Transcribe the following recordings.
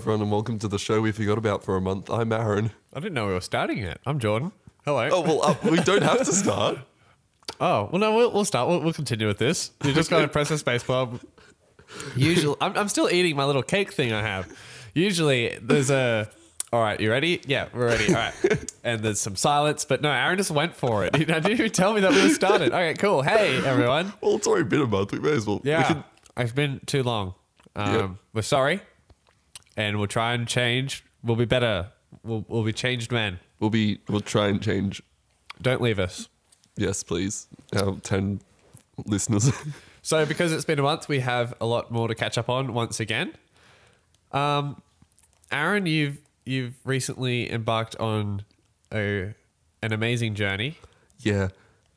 everyone, and welcome to the show we forgot about for a month. I'm Aaron. I didn't know we were starting it. I'm Jordan. Hello. Oh, well, uh, we don't have to start. Oh, well, no, we'll, we'll start. We'll, we'll continue with this. You just got to press the space bar. Usually, I'm, I'm still eating my little cake thing I have. Usually, there's a. All right, you ready? Yeah, we're ready. All right. And there's some silence, but no, Aaron just went for it. He didn't even tell me that we were started. Okay, cool. Hey, everyone. Well, it's already been a month. We may as well. we Yeah, can- it's been too long. Um. We're sorry, and we'll try and change. We'll be better. We'll, we'll be changed men. we'll be. We'll try and change. Don't leave us. Yes, please. Our ten listeners. So, because it's been a month, we have a lot more to catch up on once again. Um, Aaron, you've you've recently embarked on a an amazing journey. yeah.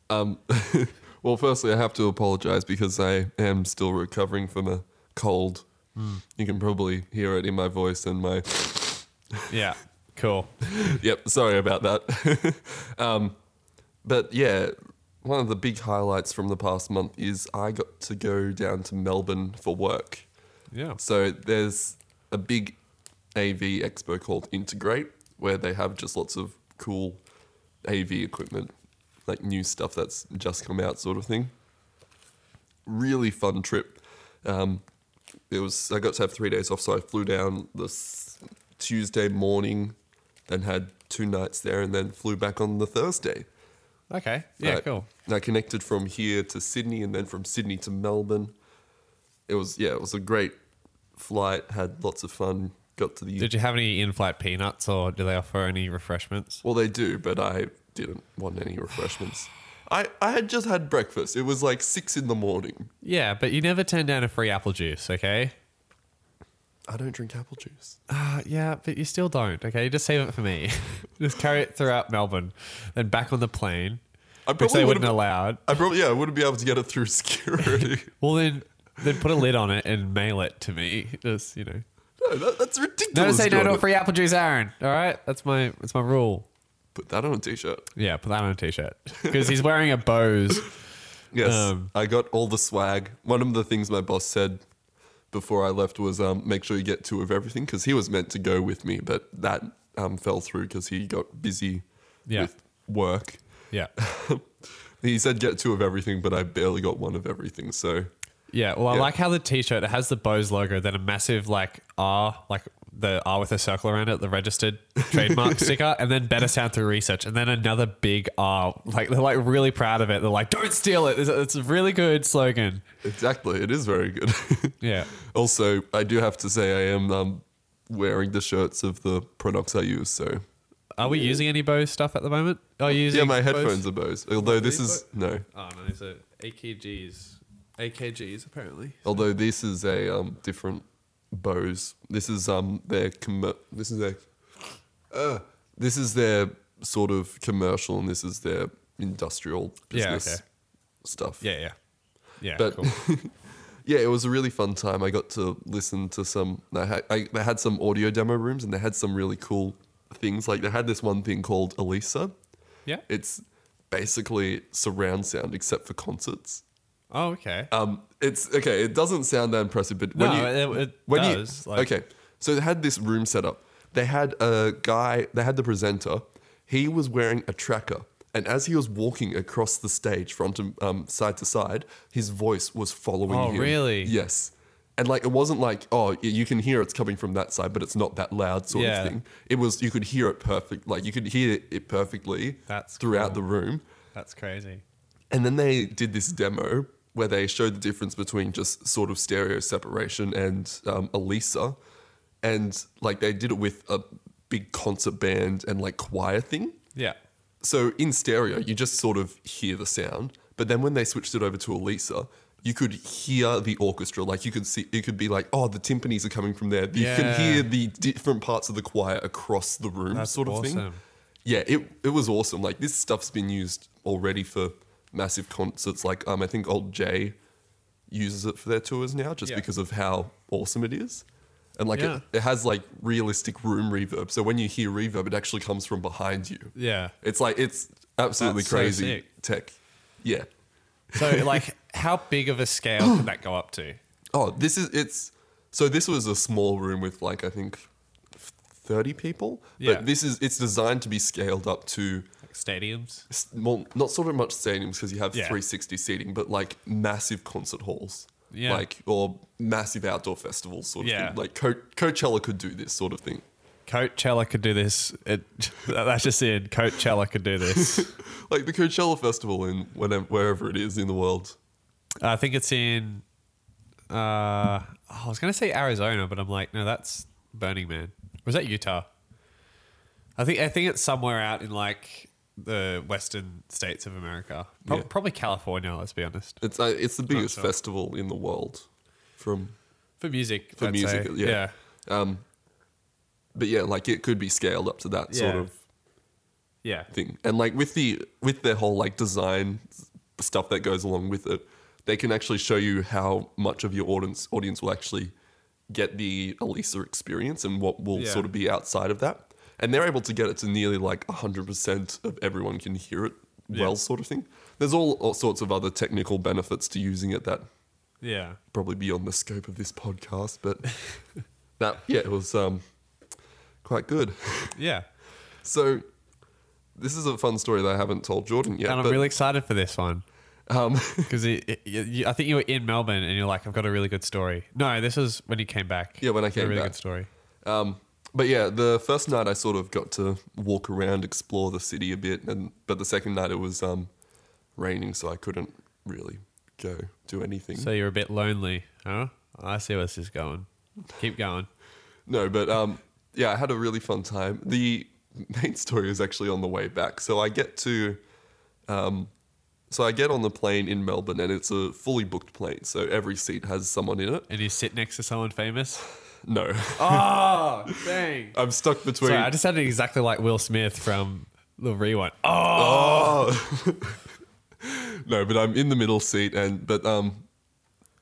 Um. well, firstly, I have to apologize because I am still recovering from a cold. You can probably hear it in my voice and my. Yeah, cool. yep, sorry about that. um, but yeah, one of the big highlights from the past month is I got to go down to Melbourne for work. Yeah, So there's a big AV expo called Integrate where they have just lots of cool AV equipment, like new stuff that's just come out, sort of thing. Really fun trip. Um, it was I got to have three days off, so I flew down this Tuesday morning, then had two nights there, and then flew back on the Thursday. okay, yeah, Uh, cool. and I connected from here to Sydney, and then from Sydney to Melbourne. It was yeah, it was a great flight. Had lots of fun. Got to the Did you have any in-flight peanuts, or do they offer any refreshments? well, they do, but I didn't want any refreshments. I I had just had breakfast. It was like six in the morning. Yeah, but you never turn down a free apple juice, okay? I don't drink apple juice. Uh, yeah, but you still don't, okay? Just save it for me. Just carry it throughout Melbourne, then back on the plane, I which probably they wouldn't. wouldn't allow. I probably yeah, I wouldn't be able to get it through security. Well, then, then put a lid on it and mail it to me. Just you know, no, that, that's ridiculous. no say no to a free apple juice, Aaron. All right, that's my that's my rule. Put that on a t-shirt. Yeah, put that on a t-shirt because he's wearing a Bose. Yes, Um, I got all the swag. One of the things my boss said before I left was um, make sure you get two of everything because he was meant to go with me, but that um, fell through because he got busy Yeah. with work. Yeah, He said get two of everything, but I barely got one of everything. So yeah. Well, I Yeah. like how the t-shirt it has the Bose logo, then a massive like R, like the R with a circle around it, the registered trademark sticker, and then better sound through research, and then another big R. Like they're like really proud of it. They're like, don't steal it. It's a, it's a really good slogan. exactly, it is very good. Yeah. also, I do have to say I am um, wearing the shirts of the products I use. So Are we using any Bose stuff at the moment? Are you using yeah, my Bose? headphones are Bose. Although this is no. Oh no, these are AKGs. AKGs apparently. Although this is a um, different Bose. This is um their com- this is their uh, this is their sort of commercial and this is their industrial Yeah, business okay. stuff. Yeah, yeah, yeah. But cool. yeah, it was a really fun time. I got to listen to some. They had, I, they had some audio demo rooms and they had some really cool things. Like they had this one thing called L-ISA. Yeah. It's basically surround sound except for concerts. Oh, okay. Um, it's okay. It doesn't sound that impressive, but when No, you it- it when does, you like- okay, so they had this room set up. They had a guy. They had the presenter. He was wearing a tracker, and as he was walking across the stage, front to um, side to side, his voice was following Oh, him. really? Yes. And like it wasn't like oh you can hear it's coming from that side, but it's not that loud sort Yeah. of thing. It was you could hear it perfect, like you could hear it perfectly That's throughout cool. the room. That's crazy. And then they did this demo where they showed the difference between just sort of stereo separation and um, L-ISA. And like they did it with a big concert band and like choir thing. Yeah. So in stereo, you just sort of hear the sound. But then when they switched it over to L-ISA, you could hear the orchestra. Like you could see, it could be like, oh, the timpanis are coming from there. You Yeah. can hear the different parts of the choir across the room, That's sort of thing. awesome. Yeah, it it was awesome. Like this stuff's been used already for massive concerts. Like um, I think alt-J uses it for their tours now, just Yeah. because of how awesome it is. And like Yeah. it, it has like realistic room reverb. So when you hear reverb, it actually comes from behind you. Yeah. It's like it's absolutely That's so crazy sick. tech. Yeah. So, like, how big of a scale could that go up to? Oh, this is it's so this was a small room with like I think 30 people. Yeah. But this is it's designed to be scaled up to Like stadiums. s- well, not of much stadiums because you have Yeah. 360 seating, but like massive concert halls. Yeah. Like or massive outdoor festivals sort of Yeah. thing. Like Co- Coachella could do this sort of thing. Coachella could do this. It, that's just it. Coachella could do this. Like the Coachella festival in whenever, wherever it is in the world. I think it's in. Uh, I was gonna say Arizona, but I'm like, no, that's Burning Man. Was that Utah? I think I think it's somewhere out in like the western states of America. Pro- Yeah. Probably California. Let's be honest. It's uh, it's the biggest sure. festival in the world from For music. for I'd music. say. Yeah. Um, but yeah, like it could be scaled up to that sort Yeah. of Yeah. thing. And like with the with their whole like design s- stuff that goes along with it, they can actually show you how much of your audience audience will actually get the L-ISA experience and what will Yeah. sort of be outside of that. And they're able to get it to nearly like 100% of everyone can hear it well, Yeah. sort of thing. There's all, all sorts of other technical benefits to using it that Yeah. probably beyond the scope of this podcast, but that yeah, it was um, quite good. Yeah. So this is a fun story that I haven't told Jordan yet. and I'm but, really excited for this one um, because I think you were in Melbourne and you're like, I've got a really good story. No, this is when you came back. Yeah, when I came back. really back. good story. um, but yeah, the first night I sort of got to walk around, explore the city a bit, and but the second night it was um, raining, so I couldn't really go do anything. So you're a bit lonely, huh? I see where this is going. Keep going. No, but um, yeah, I had a really fun time. The main story is actually on the way back. So I get to, um, so I get on the plane in Melbourne, and it's a fully booked plane. So every seat has someone in it. And you sit next to someone famous. No, Oh, dang. I'm stuck between. Sorry, I just sounded exactly like Will Smith from the rewind. Oh, Oh. no, but I'm in the middle seat, and but um,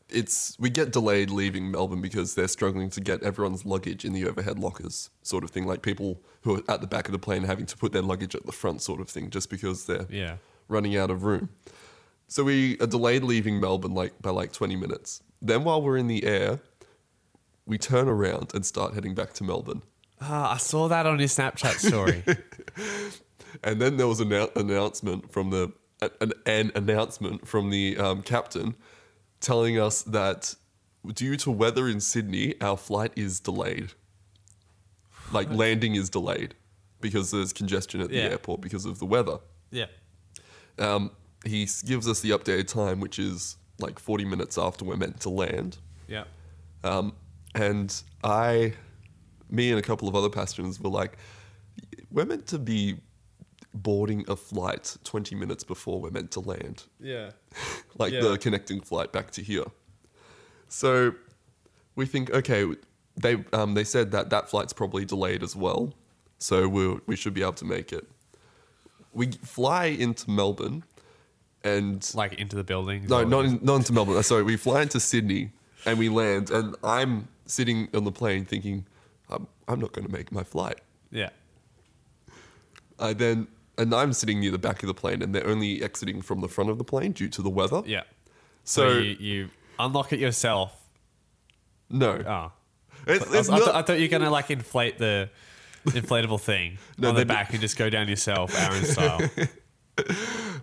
it's we get delayed leaving Melbourne because they're struggling to get everyone's luggage in the overhead lockers, sort of thing. Like people who are at the back of the plane having to put their luggage at the front, sort of thing, just because they're yeah. running out of room. So we are delayed leaving Melbourne like by like 20 minutes. Then while we're in the air, we turn around and start heading back to Melbourne. Ah, I saw that on your Snapchat story. And then there was an announcement from the an, an announcement from the um, captain telling us that due to weather in Sydney, our flight is delayed. Like landing is delayed because there's congestion at the Yeah. airport because of the weather. yeah. Um, he gives us the updated time, which is like 40 minutes after we're meant to land. Yeah. Um, and I, me and a couple of other passengers were like, we're meant to be boarding a flight 20 minutes before we're meant to land, Yeah. like Yeah. the connecting flight back to here. So we think, okay, they um, they said that that flight's probably delayed as well, so we we should be able to make it. We fly into Melbourne, and Like into the building. no, not in, not into Melbourne. Sorry, we fly into Sydney and we land, and I'm sitting on the plane thinking, I'm, I'm not going to make my flight. Yeah. I then, and I'm sitting near the back of the plane, and they're only exiting from the front of the plane due to the weather. Yeah. So, So, you, you unlock it yourself. no, Oh. it's, I, it's I, not. thought- I thought you were gonna like inflate the inflatable thing No, on the they- back and just go down yourself, Aaron style.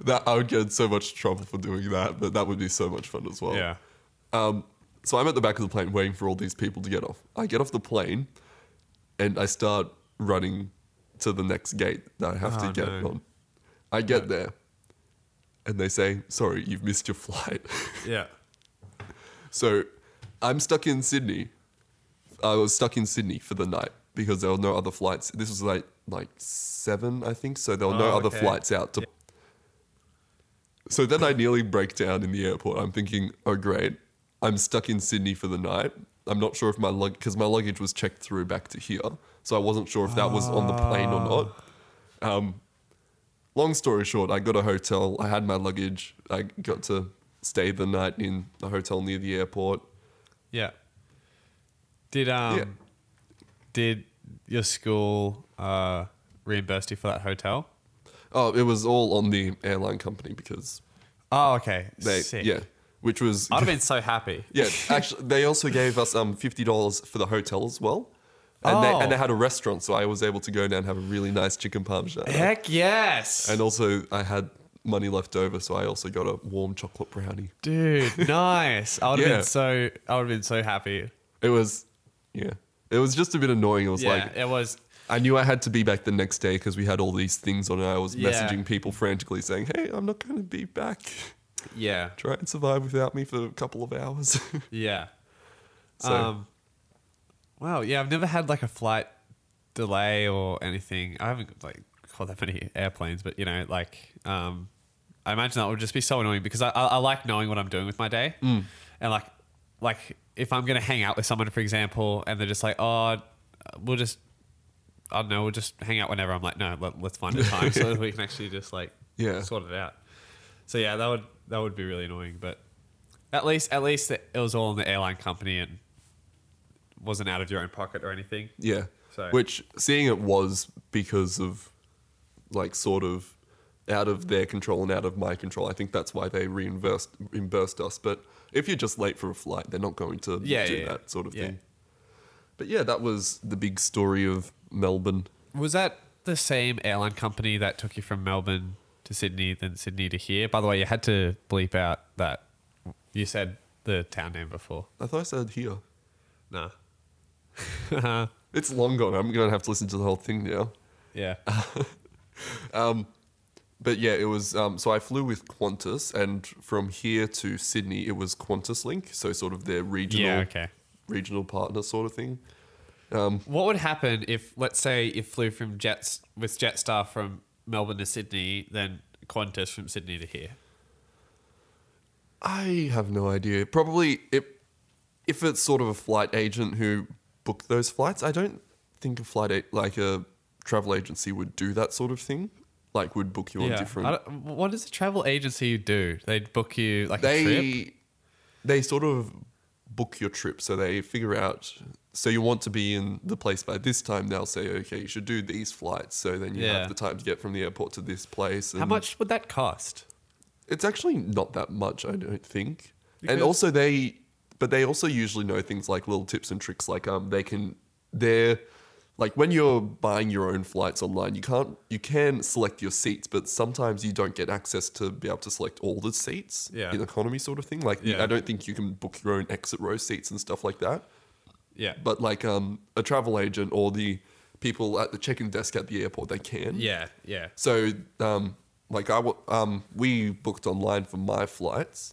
that I would get in so much trouble for doing that, but that would be so much fun as well. yeah. Um, so I'm at the back of the plane waiting for all these people to get off. I get off the plane, and I start running to the next gate that I have Oh, to get no. on. I get there, and they say, "Sorry, you've missed your flight." Yeah. so I'm stuck in Sydney. I was stuck in Sydney for the night because there were no other flights. This was like like seven, I think. So there were no Oh, other okay. flights out to. So then I nearly break down in the airport. I'm thinking, oh great, I'm stuck in Sydney for the night. I'm not sure if my lug because my luggage was checked through back to here, so I wasn't sure if that was on the plane or not. Um, long story short, I got a hotel. I had my luggage. I got to stay the night in a hotel near the airport. Yeah. Did um Yeah. did your school uh reimburse you for that hotel? Oh, it was all on the airline company because Oh, okay. they Sick. yeah, which was I'd have been so happy. yeah. Actually, they also gave us um fifty dollars for the hotel as well. And, they, Oh. and they had a restaurant, so I was able to go down and have a really nice chicken parmesan. Heck yes. And also, I had money left over, so I also got a warm chocolate brownie. Dude, nice. I would have Yeah. been so I would have been so happy. It was, yeah, it was just a bit annoying. It was Yeah, like it was I knew I had to be back the next day because we had all these things on, and I was Yeah. messaging people frantically saying, "Hey, I'm not going to be back. Yeah. Try and survive without me for a couple of hours." Yeah. So- Um Wow, yeah, I've never had like a flight delay or anything. I haven't like caught that many airplanes, but you know, like um I imagine that would just be so annoying because I, I, I like knowing what I'm doing with my day, Mm. and like like if I'm gonna hang out with someone, for example, and they're just like, oh, we'll just I don't know, we'll just hang out whenever. I'm like, no, let, let's find a time so that we can actually just like Yeah. sort it out. So yeah, that would that would be really annoying, but at least at least it was all in the airline company and wasn't out of your own pocket or anything. yeah, So- which seeing it was because of like sort of out of their control and out of my control. I think that's why they reimbursed reimbursed us. But if you're just late for a flight, they're not going to Yeah, do yeah, yeah. that sort of Yeah. thing. But yeah, that was the big story of Melbourne. Was that the same airline company that took you from Melbourne to Sydney, than Sydney to here? By the way, you had to bleep out that you said the town name before. I thought I said here. Nah. It's long gone. I'm going to have to listen to the whole thing now. yeah. But yeah, it was. Um, so I flew with Qantas, and from here to Sydney, it was Qantas Link. So sort of their regional, Yeah, okay. regional partner sort of thing. What would happen if, let's say, you flew from Jets with Jetstar from Melbourne to Sydney, then Qantas from Sydney to here? I have no idea. Probably if if it's sort of a flight agent who booked those flights, I don't think a flight a- like a travel agency would do that sort of thing. Like would book you on I different. don't- what does a travel agency do? They book you like a trip. They they sort of book your trip, so they figure out. So you want to be in the place by this time. They'll say, okay, you should do these flights. So then you Yeah. have the time to get from the airport to this place. How and- much would that cost? It's actually not that much, I don't think. Because- and also they, but they also usually know things like little tips and tricks. Like um, they can, they're like when you're buying your own flights online, you can't, you can select your seats, but sometimes you don't get access to be able to select all the seats Yeah. in economy sort of thing. Like Yeah. I don't think you can book your own exit row seats and stuff like that. Yeah. But like um, a travel agent or the people at the check-in desk at the airport, they can. Yeah, yeah. So, um, like I, w- um, we booked online for my flights,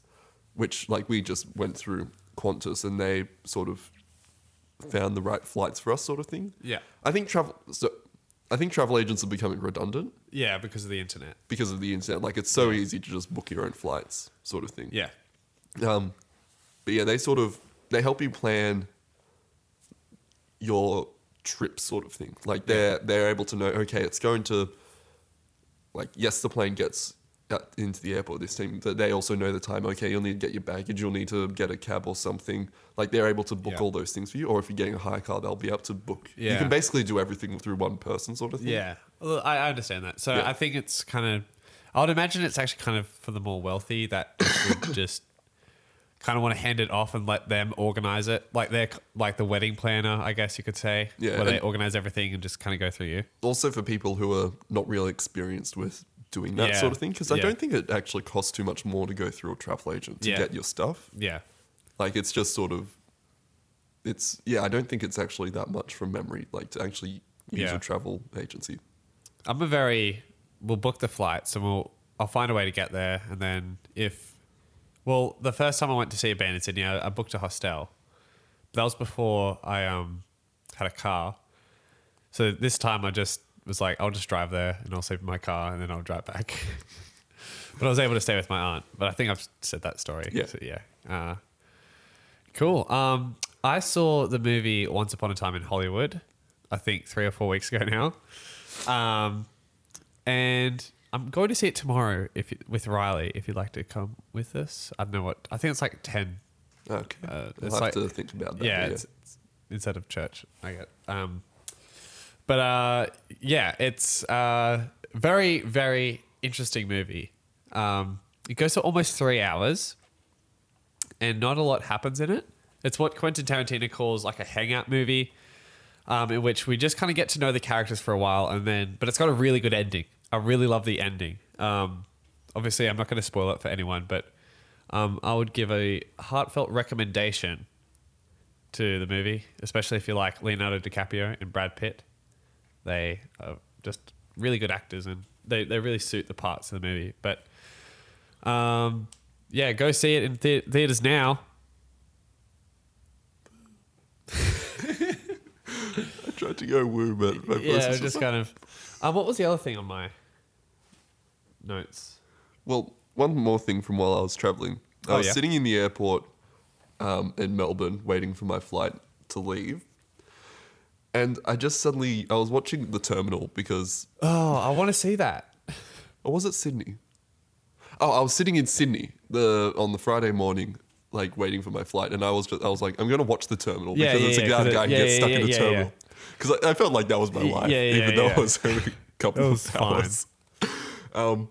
which like we just went through Qantas and they sort of found the right flights for us, sort of thing. Yeah. I think travel. So, I think travel agents are becoming redundant Yeah, because of the internet. because of the internet. Like it's so easy to just book your own flights, sort of thing. Yeah. Um, but yeah, they sort of they help you plan your trip, sort of thing. Like they're they're able to know, okay, it's going to like yes, the plane gets into the airport this team but they also know the time. Okay, you'll need to get your baggage, you'll need to get a cab or something. Like they're able to book Yeah. all those things for you. Or if you're getting a hire car, they'll be able to book. yeah. You can basically do everything through one person, sort of thing. Yeah, well, I, I understand that. So Yeah. I think it's kind of, I would imagine it's actually kind of for the more wealthy that would just kind of want to hand it off and let them organize it, like they're like the wedding planner, I guess you could say, Yeah, where they organize everything and just kind of go through you. also for people who are not really experienced with doing that Yeah. sort of thing because i Yeah. don't think it actually costs too much more to go through a travel agent to Yeah. get your stuff Yeah, like it's just sort of it's yeah i don't think it's actually that much from memory like to actually use a travel agency I'm a very. We'll book the flights and we'll. I'll find a way to get there, and then if, well, the first time I went to see a band in Sydney, I, I booked a hostel. That was before I um had a car. So this time I just was like, I'll just drive there and I'll sleep in my car and then I'll drive back. but I was able to stay with my aunt. But I think I've said that story. Yeah. So, yeah. Uh, cool. Um, I saw the movie Once Upon a Time in Hollywood. I think three or four weeks ago now. Um, and I'm going to see it tomorrow if you, with Riley. If you'd like to come with us, I don't know what. I think it's like ten. okay Uh, i'll have like- to think about that Yeah, but It's, it's instead of church. I get. Um, but uh, yeah, it's a very very interesting movie. Um, it goes for almost three hours, and not a lot happens in it. It's what Quentin Tarantino calls like a hangout movie. um, in which we just kind of get to know the characters for a while, and then but it's got a really good ending. I really love the ending. Um, obviously, I'm not going to spoil it for anyone, but um, I would give a heartfelt recommendation to the movie, especially if you like Leonardo DiCaprio and Brad Pitt. They are just really good actors and they, they really suit the parts of the movie. But um, yeah, go see it in the- theaters now. I tried to go woo, but my voice Yeah, was just like- kind of. Um, what was the other thing on my notes? Well, one more thing from while I was traveling. I Oh, was yeah? sitting in the airport um, in Melbourne waiting for my flight to leave. And I just suddenly, I was watching The Terminal because, Oh, I want to see that. or was it Sydney? Oh, I was sitting in Sydney the on the Friday morning, like waiting for my flight, and I was just, I was like, I'm gonna watch The Terminal Yeah, because yeah, it's a yeah, guy, 'cause it- guy who gets stuck in the terminal. Because I, I felt like that was my life, yeah, yeah, even though yeah. it was only a couple of was fine. hours. Um,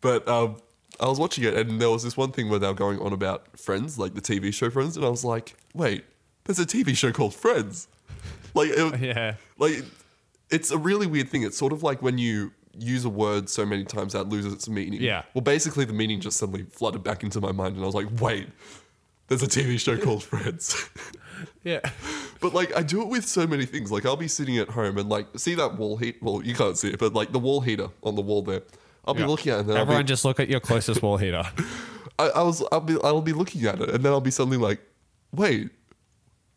but um, I was watching it, and there was this one thing where they were going on about Friends, like the TV show Friends, and I was like, wait, there's a TV show called Friends. Like, it, Yeah. like it's a really weird thing. It's sort of like when you use a word so many times that it loses its meaning. Yeah. Well, basically, the meaning just suddenly flooded back into my mind, and I was like, wait, there's a TV show called Friends. Yeah. But like I do it with so many things. Like I'll be sitting at home and like see that wall heat. Well, you can't see it, but like the wall heater on the wall there. I'll be Yeah. looking at it and Everyone be, just look at your closest wall heater. I, I was I'll be I'll be looking at it and then I'll be suddenly like, wait,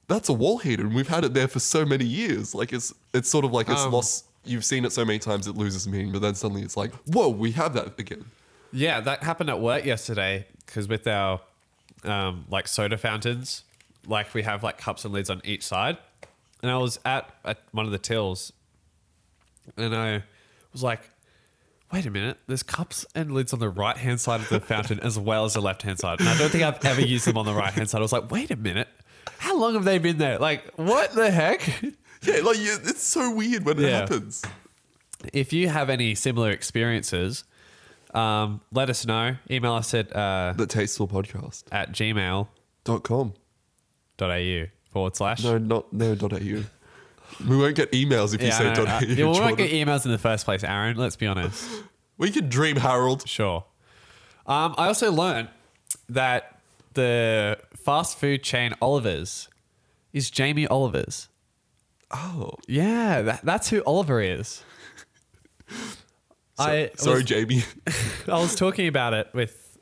that's a wall heater and we've had it there for so many years. Like it's it's sort of like it's Um, lost. You've seen it so many times it loses meaning, but then suddenly it's like, whoa, we have that again. Yeah, that happened at work yesterday because with our um, like soda fountains, like we have like cups and lids on each side, and I was at, at one of the tills, and I was like, "Wait a minute, there's cups and lids on the right hand side of the fountain as well as the left hand side," and I don't think I've ever used them on the right hand side. I was like, "Wait a minute." How long have they been there? Like, what the heck? Yeah, like you, it's so weird when it Yeah. happens. if you have any similar experiences, um, let us know. Email us at uh, The Tasteful Podcast at gmail.com dot com. au forward slash. No, not no dot au. We won't get emails if you say know. dot Uh, yeah, we won't get emails in the first place, Aaron. Let's be honest. We can dream, Harold. Sure. Um, I also learned that the fast food chain Oliver's is Jamie Oliver's. Oh, Yeah, that, that's who Oliver is. I sorry, was- Jamie. I was talking about it with.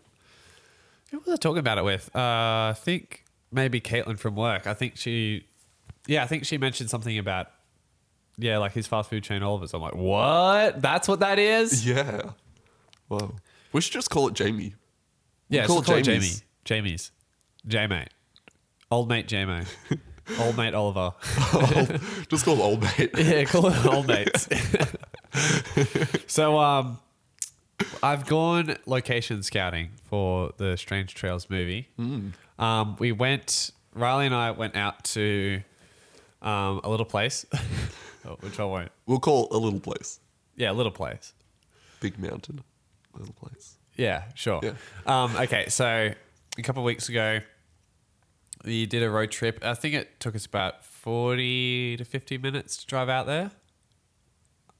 Who was I talking about it with? Uh, I think maybe Caitlin from work. I think she. Yeah, I think she mentioned something about. Yeah, like his fast food chain Oliver's. I'm like, what? That's what that is? yeah. Whoa. We should just call it Jamie. Yeah, call it call it Jamie. Jamie's. Jamie's. J mate. Old mate J mate. Old mate Oliver. just call it old mate. yeah, call it old mates. so um I've gone location scouting for the Strange Trails movie. Um, we went Riley and I went out to um, a little place, oh, which I won't. We'll call it a little place. Yeah, a little place. Big mountain. Little place. Yeah, sure. Yeah. Um, okay, so a couple of weeks ago, we did a road trip. I think it took us about 40 to 50 minutes to drive out there.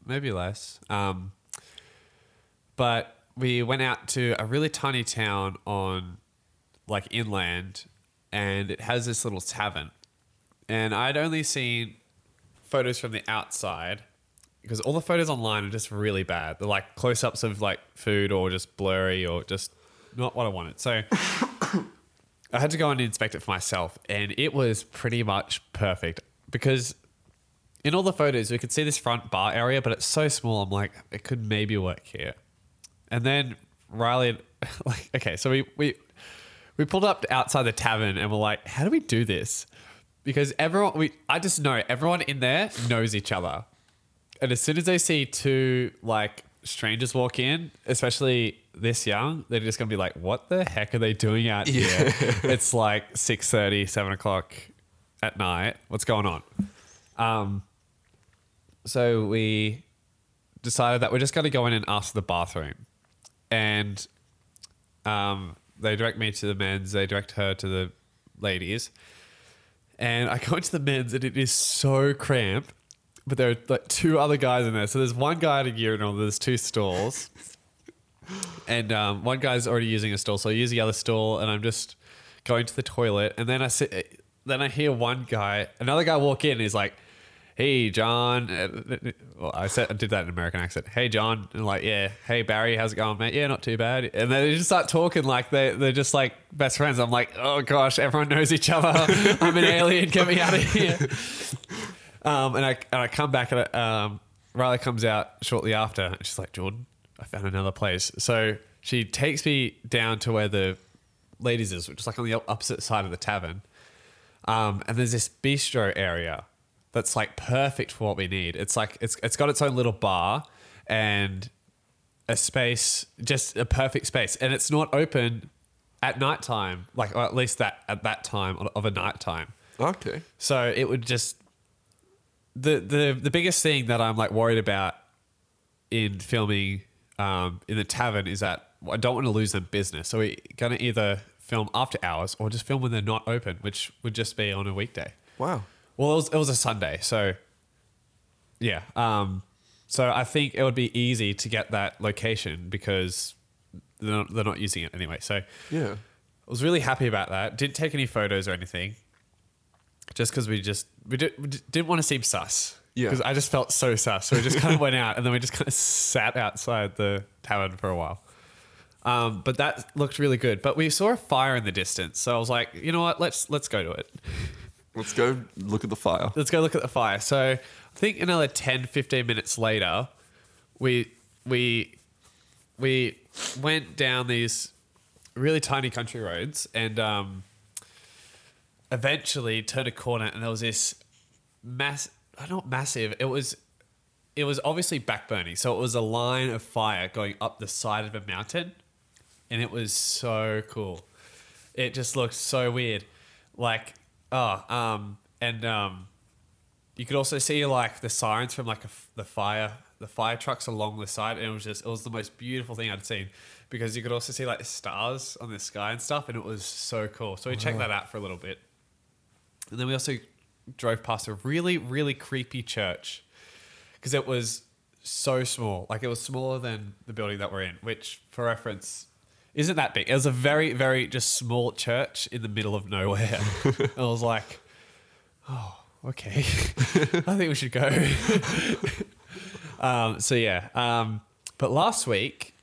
Maybe less. Um, but we went out to a really tiny town on like inland and it has this little tavern. And I'd only seen photos from the outside because all the photos online are just really bad. They're like close ups of like food or just blurry or just not what I wanted. So I had to go and inspect it for myself and it was pretty much perfect because in all the photos we could see this front bar area, but it's so small. I'm like, it could maybe work here. And then Riley, like, okay, so we we we pulled up outside the tavern and we're like, how do we do this? Because everyone, we I just know everyone in there knows each other, and as soon as they see two like strangers walk in, especially this young, they're just gonna be like, what the heck are they doing out here? it's like 6.30, 7 o'clock at night. What's going on? Um, so we decided that we're just to go in and ask the bathroom. And um, they direct me to the men's, they direct her to the ladies. And I go into the men's and it is so cramped. But there are like two other guys in there. So there's one guy at a urinal, there's two stalls. And um, one guy's already using a stall, so I use the other stall, and I'm just going to the toilet. And then I sit, then I hear one guy, another guy walk in. And he's like, "Hey, John." Uh, Well, I said I did that in American accent. Hey, John, and like, yeah. Hey, Barry, how's it going, mate? Yeah, not too bad. And then they just start talking like they they're just like best friends. I'm like, oh gosh, everyone knows each other. I'm an alien. Get me out of here. Um, and I and I come back and um, Riley comes out shortly after, and she's like, Jordan, I found another place. So she takes me down to where the ladies is, which is like on the opposite side of the tavern. Um, and there's this bistro area that's like perfect for what we need. It's like it's it's got its own little bar and a space, just a perfect space, and it's not open at nighttime, like or at least that at that time of a nighttime. Okay. So it would just the the the biggest thing that I'm like worried about in filming um, in the tavern is that I don't want to lose them business. So we're gonna either film after hours or just film when they're not open, which would just be on a weekday. Wow. Well, it was, it was a Sunday, so yeah. Um, so I think it would be easy to get that location because they're not, they're not using it anyway. So Yeah. I was really happy about that. Didn't take any photos or anything, just because we just we, did, we didn't want to seem sus. Yeah. Because I just felt so sus. So we just kind of went out and then we just kind of sat outside the tavern for a while. Um, but that looked really good. But we saw a fire in the distance, so I was like, you know what? Let's let's go to it. Let's go look at the fire. Let's go look at the fire. So I think another 10, 15 minutes later, we we we went down these really tiny country roads and um, eventually turned a corner and there was this mass not massive it was it was obviously backburning so it was a line of fire going up the side of a mountain and it was so cool it just looked so weird like oh um and um you could also see like the sirens from like a f the fire the fire trucks along the side and it was just it was the most beautiful thing i'd seen. Because you could also see like the stars on the sky and stuff and it was so cool. So we checked that out for a little bit. And then we also drove past a really really creepy church because it was so small. Like it was smaller than the building that we're in which for reference isn't that big? It was a very very just small church in the middle of nowhere. And i was like oh okay. I think we should go. Um, so yeah um, but last week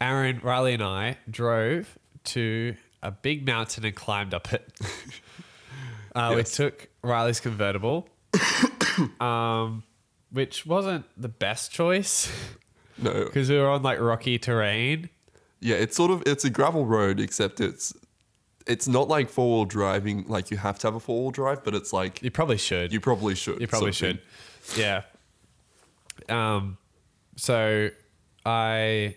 aaron riley and i drove to a big mountain and climbed up it. Uh, We took Riley's convertible, um, which wasn't the best choice No. because we were on like rocky terrain. Yeah, it's sort of it's a gravel road, except it's it's not like four wheel driving. Like you have to have a four wheel drive, but it's like You probably should. you probably should. You probably should. Yeah. Um, so I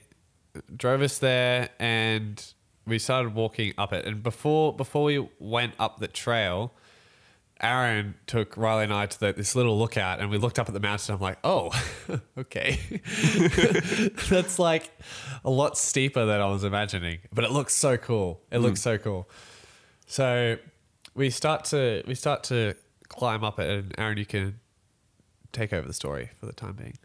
drove us there and we started walking up it. And before before we went up the trail, Aaron took Riley and I to the, this little lookout and we looked up at the mountain. I'm like, oh, okay. That's like a lot steeper than I was imagining, but it looks so cool. It hmm. looks so cool. So we start to we start to climb up it, and Aaron, you can take over the story for the time being.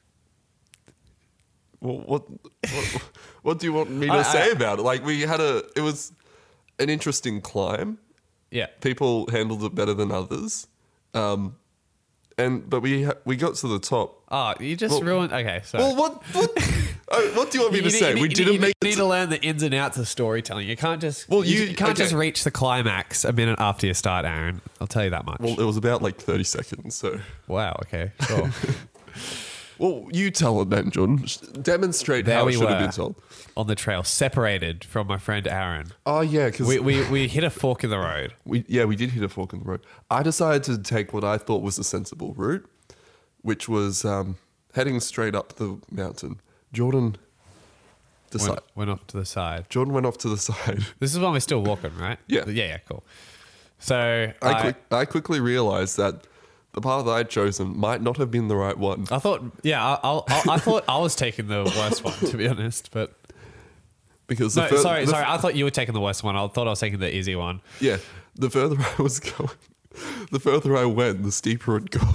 Well, what, what what do you want me to I- say I- about it? Like we had a it was an interesting climb. Yeah, People handled it better than others. Um, and but we ha- we got to the top. Oh, you just Well- ruined. Okay, so Well, what what oh, what do you want me to need- say? need- we didn't need, make you need to- learn the ins and outs of storytelling. You can't just. Well, you, you- you can't okay. just reach the climax a minute after you start, Aaron. I'll tell you that much. well, it was about like thirty seconds. So, wow. Okay. Sure. well, you tell it then, John. Demonstrate There how it we should have been told. On the trail, separated from my friend Aaron. Oh yeah, because We, we we hit a fork in the road. We yeah, we did hit a fork in the road. I decided to take what I thought was a sensible route, which was um, heading straight up the mountain. Jordan decided. Went, went off to the side. Jordan went off to the side. This is when we're still walking, right? Yeah. Yeah. Yeah. Cool. So I, I, I quickly realized that the path I'd chosen might not have been the right one I thought, yeah, I, I, I, I thought I was taking the worst one, to be honest. But because the no, fur- sorry, sorry. I thought you were taking the worst one. I thought I was taking the easy one. yeah, the further I was going, the further I went, the steeper it got.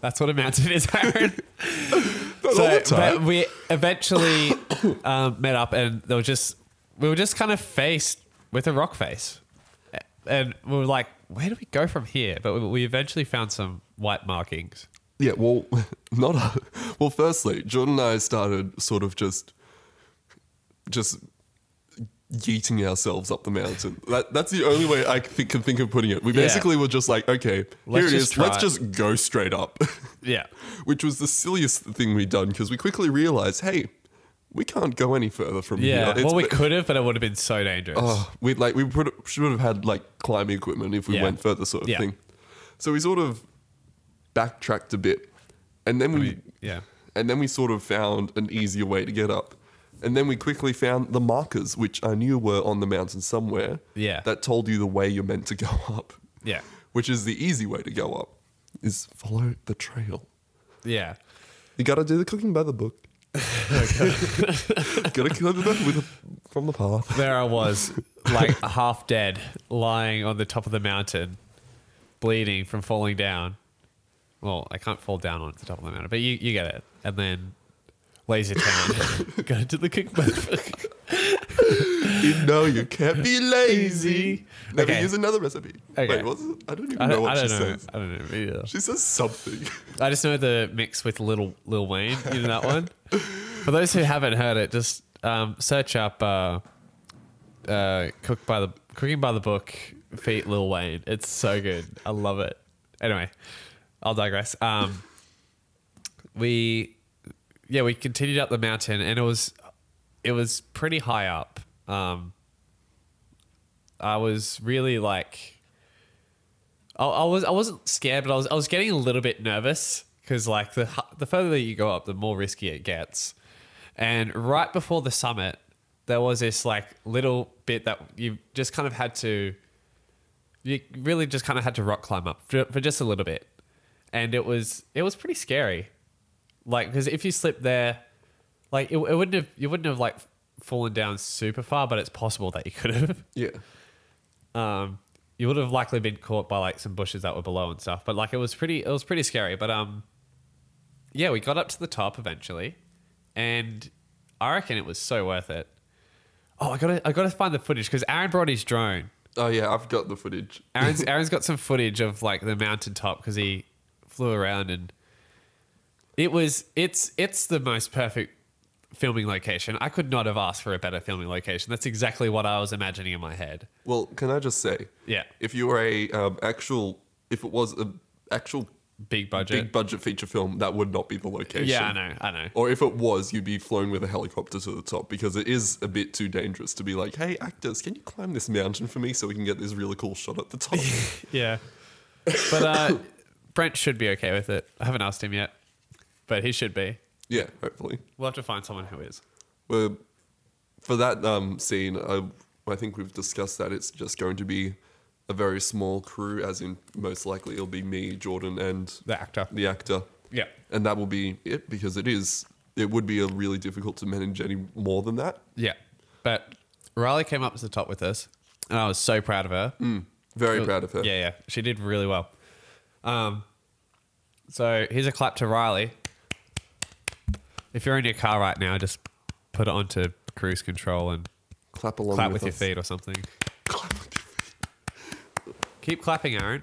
That's what a mountain is, Aaron. So all the time. but we eventually um, met up, and they were just we were just kind of faced with a rock face, and we were like, "Where do we go from here?" But we, eventually found some white markings. Yeah, well, not a, well. Firstly, Jordan and I started sort of just, just yeeting ourselves up the mountain. That, that's the only way I think, can think of putting it. We Yeah. basically were just like, okay, Let's here it is. Let's it. just go straight up, Yeah, which was the silliest thing we'd done because we quickly realized, hey, we can't go any further from yeah. here. It's well, we could have, but it would have been so dangerous. Oh, we like we put, should have had like climbing equipment if we Yeah. went further, sort of Yeah. thing. So we sort of backtracked a bit, and then we, mean, yeah. and then we sort of found an easier way to get up, and then we quickly found the markers, which I knew were on the mountain somewhere. Yeah. that told you the way you're meant to go up. Yeah. which is the easy way to go up, is follow the trail. Yeah. You got to do the cooking by the book. got to kill it with the, from the path. There I was, like half dead, lying on the top of the mountain, bleeding from falling down. Well, I can't fall down on the top of the mountain, but you, you get it. And then LazyTown, go to the cookbook. You know you can't be lazy. Never Okay. use another recipe. Okay. Wait, what's it? I don't even I know don't, what I she don't know. says. I don't know either. She says something. I just know the mix with Little Lil Wayne. in that one. For those who haven't heard it, just um, search up uh, uh, "Cook by the Cooking by the Book" feat Lil Wayne. It's so good. I love it. Anyway, I'll digress. Um, we, yeah, we continued up the mountain, and it was, it was pretty high up. Um, I was really like I, I was I wasn't scared, but I was I was getting a little bit nervous because like the the further you go up, the more risky it gets. And right before the summit, there was this like little bit that you just kind of had to, you really just kind of had to rock climb up for, for just a little bit, and it was it was pretty scary, like because if you slip there, like it, it wouldn't have you wouldn't have like fallen down super far, but it's possible that you could have yeah. um, you would have likely been caught by like some bushes that were below and stuff. But like it was pretty, it was pretty scary. But um, yeah, we got up to the top eventually, and I reckon it was so worth it. Oh, I gotta, I gotta find the footage because Aaron brought his drone. Oh yeah, I've got the footage. Aaron's, Aaron's got some footage of like the mountaintop because he flew around and it was, it's, it's the most perfect filming location. I could not have asked for a better filming location. That's exactly what I was imagining in my head. Well, can I just say, Yeah, if you were a um, actual, if it was a actual big budget. big budget feature film, that would not be the location. yeah, I know, I know. Or if it was, you'd be flown with a helicopter to the top because it is a bit too dangerous to be like, hey, actors, can you climb this mountain for me so we can get this really cool shot at the top? Yeah. But uh, Brent should be okay with it. I haven't asked him yet, but he should be. Yeah, hopefully. We'll have to find someone who is. Well, for that um, scene, I, I think we've discussed that it's just going to be a very small crew, as in most likely it'll be me, Jordan, and The actor. the actor. Yeah. And that will be it because it is, it would be a really difficult to manage any more than that. Yeah. But Riley came up to the top with us, and I was so proud of her. Very proud of her. Yeah, yeah. She did really well. Um, so here's a clap to Riley. If you're in your car right now, just put it onto cruise control and Clap along clap with, with, your us. feet or something. Clap with your feet. Keep clapping, Aaron.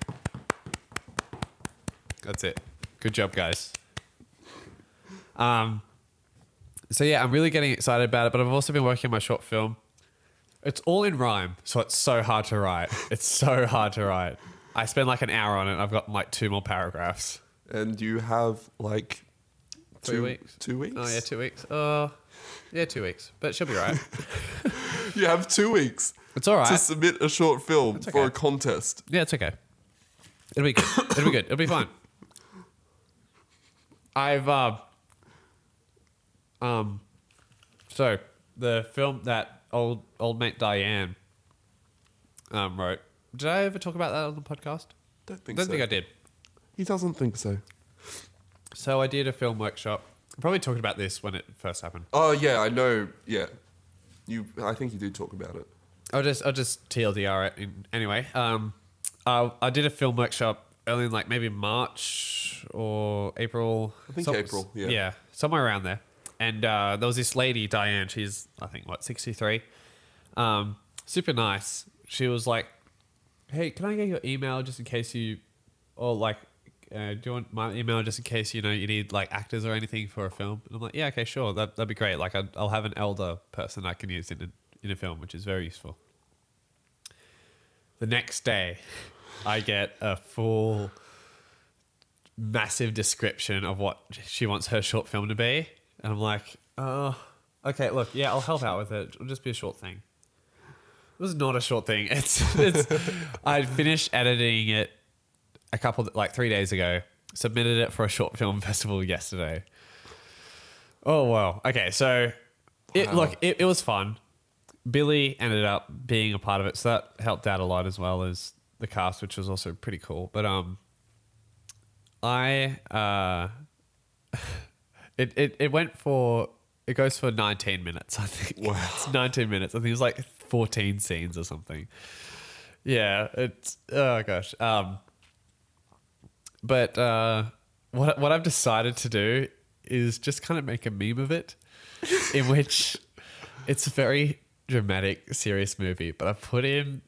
That's it. Good job, guys. Um, so yeah, I'm really getting excited about it, but I've also been working on my short film. It's all in rhyme, so it's so hard to write. It's so hard to write. I spend like an hour on it. and I've got like two more paragraphs. And you have like Three two weeks. Two weeks. Oh yeah, two weeks. Uh, yeah, two weeks. But she'll be right. You have two weeks It's all right to submit a short film for a contest. Yeah, it's okay. It'll be good. It'll be good. It'll be fine. I've uh, um, so the film that old old mate Diane um wrote. Did I ever talk about that on the podcast? Don't think don't so. think I did. He doesn't think so. So I did a film workshop. I probably talked about this when it first happened. Oh yeah, I know. Yeah, you. I think you did talk about it. I'll just I'll just TLDR it in, anyway. Um, uh, I did a film workshop early in like maybe March or April. I think April, yeah. Yeah, somewhere around there. And uh, there was this lady, Diane. She's I think what sixty three. Um, super nice. She was like, "Hey, can I get your email just in case you, or like, uh, do you want my email just in case you know you need like actors or anything for a film?" And I'm like, "Yeah, okay, sure. That that'd be great. Like, I'd, I'll have an elder person I can use in a, in a film, which is very useful." The next day, I get a full, massive description of what she wants her short film to be, and I'm like, "Oh, okay. Look, yeah, I'll help out with it. It'll just be a short thing." It was not a short thing. It's, it's I finished editing it a couple like three days ago. Submitted it for a short film festival yesterday. Oh wow. Okay, so it look it, it was fun. Billy ended up being a part of it, so that helped out a lot as well as the cast, which was also pretty cool. But um, I uh, it it, it went for it goes for 19 minutes. I think. Wow. it's 19 minutes. I think it was like 14 scenes or something. Yeah, it's oh gosh. Um, but uh, what what I've decided to do is just kind of make a meme of it, in which it's a very dramatic, serious movie. But I put in,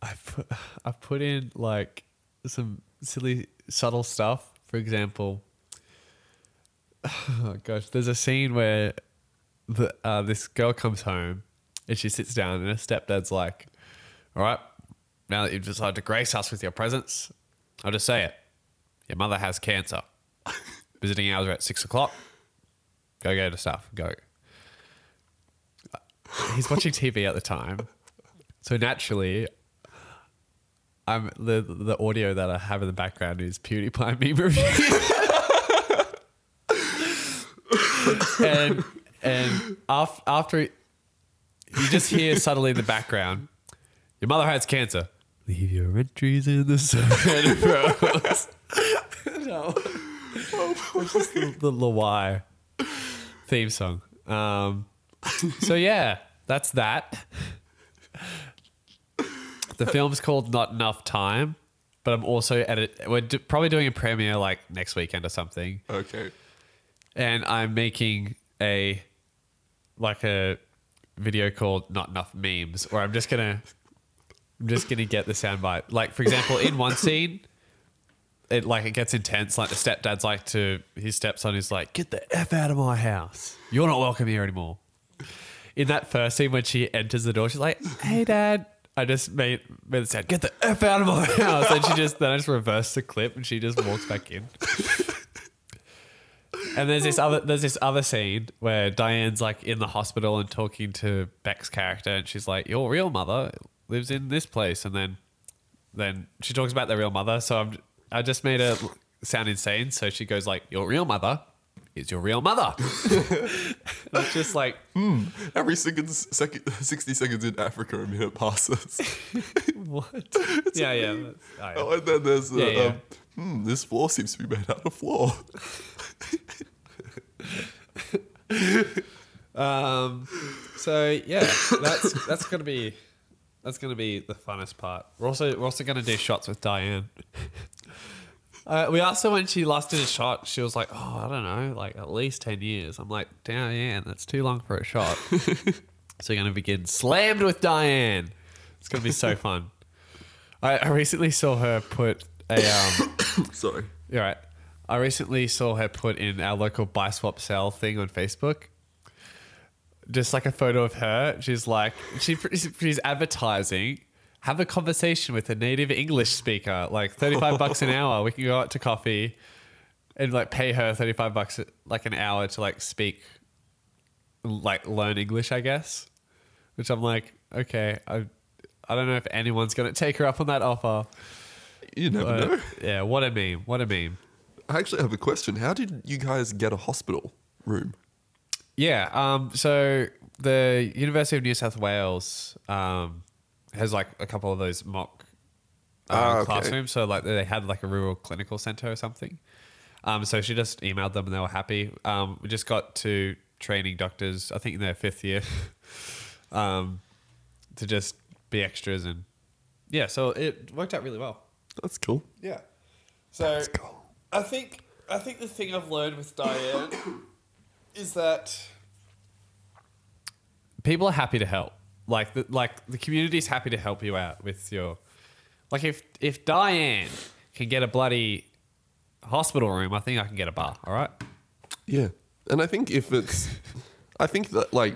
I put I put in like some silly, subtle stuff. For example, oh gosh, there's a scene where the uh, this girl comes home and she sits down and her stepdad's like, "All right, now that you've decided to grace us with your presence, I'll just say it. Your mother has cancer. Visiting hours are at six o'clock. Go get her stuff. Go." He's watching TV at the time, so naturally, I'm the the audio that I have in the background is PewDiePie meme review. and and af- after you just hear subtly in the background, your mother has cancer. Leave your entries in the survey no. It's just the, the Lawai theme song. Um, so yeah, that's that. The film's called Not Enough Time, but I'm also edit. We're do- probably doing a premiere like next weekend or something Okay. and I'm making a like a video called Not Enough Memes, where I'm just gonna I'm just gonna get the soundbite. Like for example, in one scene, it like it gets intense. Like the stepdad's like to his stepson is like, "Get the f out of my house. You're not welcome here anymore." In that first scene, when she enters the door, she's like, "Hey, dad." I just made made the sound, "Get the f out of my house," and she just then I just reversed the clip, and she just walks back in. And there's this other there's this other scene where Diane's like in the hospital and talking to Beck's character, and she's like, "Your real mother lives in this place," and then then she talks about their real mother. So I'm, I just made her sound insane. So she goes like, "Your real mother is your real mother." it's just like Every second, second, 60 seconds in Africa, a minute passes. what? yeah, yeah. oh, yeah. oh, and then there's, uh, Yeah, yeah. Um, hmm, this floor seems to be made out of floor. Um, so yeah, that's that's gonna be that's gonna be the funnest part. We're also we're also gonna do shots with Diane. Uh, we asked her when she last did a shot. She was like, "Oh, I don't know, like at least ten years." I'm like, "Diane, that's too long for a shot." so we're gonna begin slammed with Diane. It's gonna be so fun. I, I recently saw her put a um. Sorry. You're right. I recently saw her put in our local buy swap sell thing on Facebook. Just like a photo of her. She's like, she, she's advertising. Have a conversation with a native English speaker, like 35 bucks an hour. We can go out to coffee and like pay her 35 bucks like an hour to like speak, like learn English, I guess. Which I'm like, okay, I, I don't know if anyone's going to take her up on that offer. You never But, know. yeah, what a meme. What a meme. I actually have a question. How did you guys get a hospital room? Yeah. Um, so the University of New South Wales um, has like a couple of those mock uh, Ah, okay. classrooms. So like they had like a rural clinical center or something. Um, so she just emailed them and they were happy. Um, we just got to training doctors, I think in their fifth year, um, to just be extras and yeah. So it worked out really well. That's cool. Yeah. So I think I think the thing I've learned with Diane is that people are happy to help. Like the like the community's happy to help you out with your like if if Diane can get a bloody hospital room, I think I can get a bar, all right? Yeah. And I think if it's, I think that like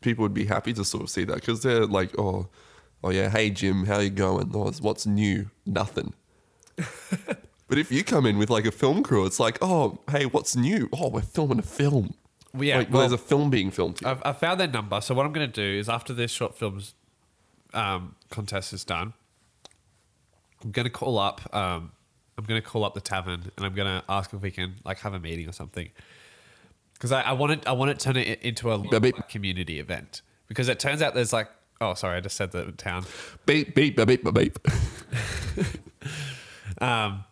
people would be happy to sort of see that because they're like, oh, oh yeah, hey Jim, how you going? Oh, what's new? Nothing. but if you come in with like a film crew, it's like, oh, hey, what's new? Oh, we're filming a film. Well, yeah, like, well- there's a film being filmed. Here. I've, I've found their number. So what I'm going to do is after this short films um, contest is done, I'm going to call up. Um, I'm going to call up the tavern and I'm going to ask if we can like have a meeting or something. Because I, I want to I want to turn it into a Beep, beep. community event. Because it turns out there's like oh sorry I just said the town. beep beep beep beep beep. Um,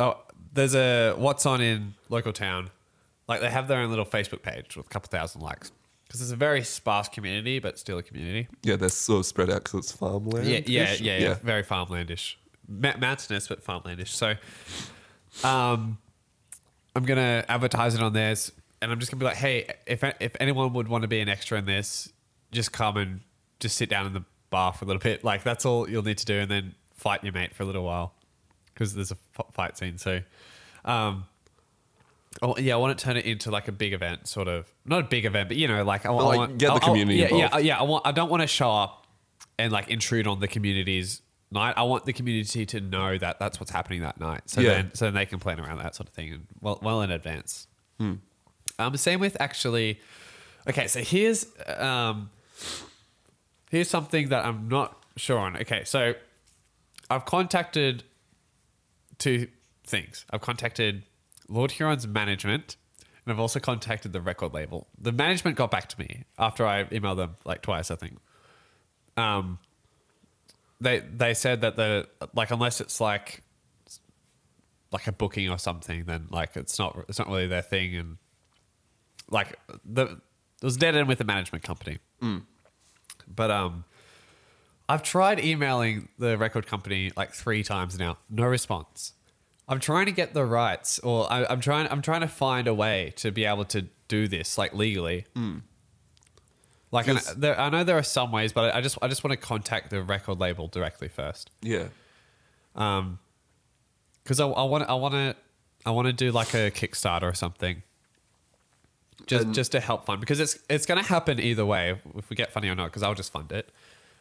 oh, there's a what's on in local town. Like they have their own little Facebook page with a couple thousand likes. Because it's a very sparse community, but still a community. yeah, they're sort of spread out because it's farmland. Yeah, yeah, yeah, yeah, Very farmlandish, Ma- mountainous but farmlandish. So, um, I'm gonna advertise it on theirs, and I'm just gonna be like, hey, if if anyone would want to be an extra in this, just come and just sit down in the bar for a little bit. Like that's all you'll need to do, and then fight your mate for a little while because there's a f- fight scene. So, um. Oh yeah, I want to turn it into like a big event, sort of not a big event, but you know, like I, wa- I want get the I- I- community yeah, yeah, yeah. I want. I don't want to show up and like intrude on the community's night. I want the community to know that that's what's happening that night. So Yeah. then, so then they can plan around that sort of thing and well, well in advance. Hmm. Um, same with actually. Okay, so here's um, here's something that I'm not sure on. Okay, so I've contacted two things. I've contacted Lord Huron's management, and I've also contacted the record label. The management got back to me after I emailed them like twice, I think. Um, they they said that the like unless it's like like a booking or something, then like it's not it's not really their thing, and like the it was dead end with the management company. But um, I've tried emailing the record company like three times now, no response. I'm trying to get the rights, or I, I'm trying. I'm trying to find a way to be able to do this like legally. Like, and Just- there, I know there are some ways, but I just I just want to contact the record label directly first, Yeah. Um, because I want I want to I want to do like a Kickstarter or something, just And- just to help fund because it's it's going to happen either way if we get funny or not. Because I'll just fund it,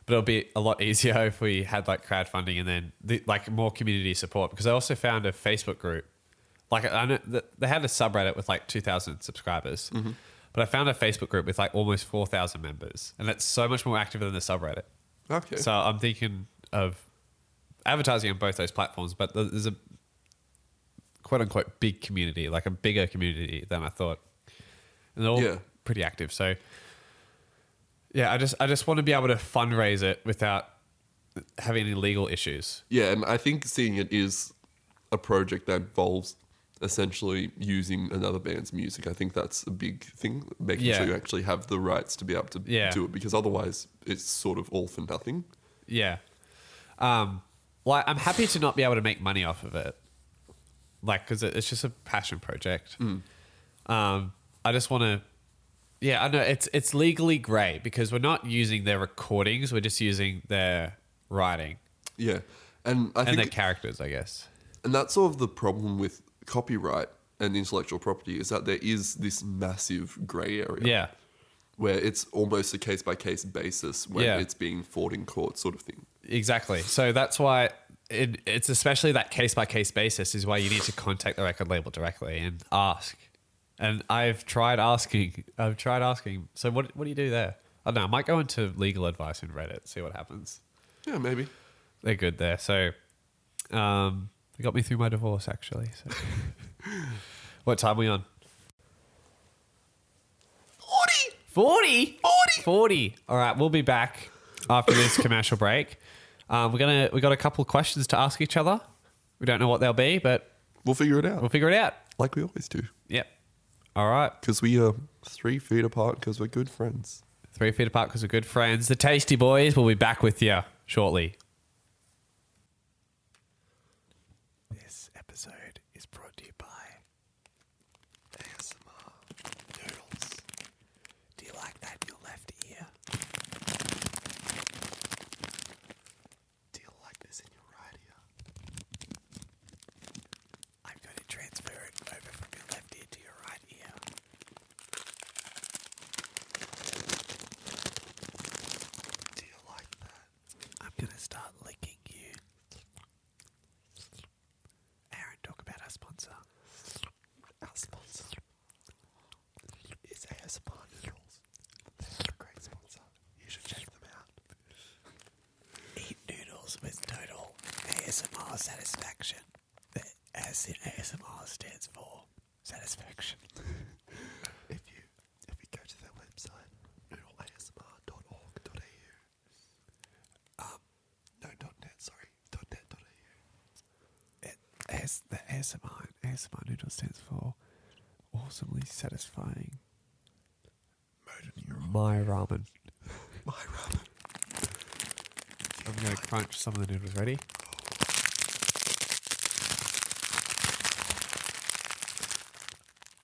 but it'll be a lot easier if we had like crowdfunding and then the, like more community support. Because I also found a Facebook group, like I know they had a subreddit with like two thousand subscribers, mm-hmm. but I found a Facebook group with like almost four thousand members, and it's so much more active than the subreddit. Okay. So I'm thinking of advertising on both those platforms, but there's a quote unquote big community, like a bigger community than I thought. And they're all Yeah. pretty active. So yeah, I just I just want to be able to fundraise it without having any legal issues. Yeah, and I think seeing it is a project that involves essentially using another band's music. I think that's a big thing, making Yeah. sure you actually have the rights to be able to Yeah. do it, because otherwise it's sort of all for nothing. Yeah. Um, like I'm happy to not be able to make money off of it, like because it's just a passion project. Um, I just want to. Yeah, I know it's it's legally grey because we're not using their recordings; we're just using their writing Yeah, and I and their characters, I guess. and that's sort of the problem with copyright and intellectual property is that there is this massive grey area. Yeah, where it's almost a case by case basis when Yeah. it's being fought in court, sort of thing. exactly. So that's why it, it's especially that case by case basis is why you need to contact the record label directly and ask. And I've tried asking. I've tried asking. So what what do you do there? I don't know. I might go into legal advice in Reddit, see what happens. Yeah, maybe. They're good there. So um they got me through my divorce actually. So what time are we on? 40. 40. 40. 40. All right, we'll be back after this commercial break. Um, we're gonna we got a couple of questions to ask each other. We don't know what they'll be, but We'll figure it out, we'll figure it out. like we always do, Yep. All right. because we are three feet apart because we're good friends. Three feet apart because we're good friends. The Tasty Boys will be back with you shortly. gonna start licking you. Aaron, talk about our sponsor. Our sponsor is ASMR Noodles. They're a great sponsor. You should check them out. Eat noodles with total ASMR satisfaction. The S in ASMR stands for satisfaction. If you if you go to their website, noodleasmr.org.au. Um, no, dot .net, sorry, dot .net.au. It, as the ASMR ASMR noodle stands for awesomely satisfying. My ramen. My ramen. I'm gonna crunch some of the noodles. Ready?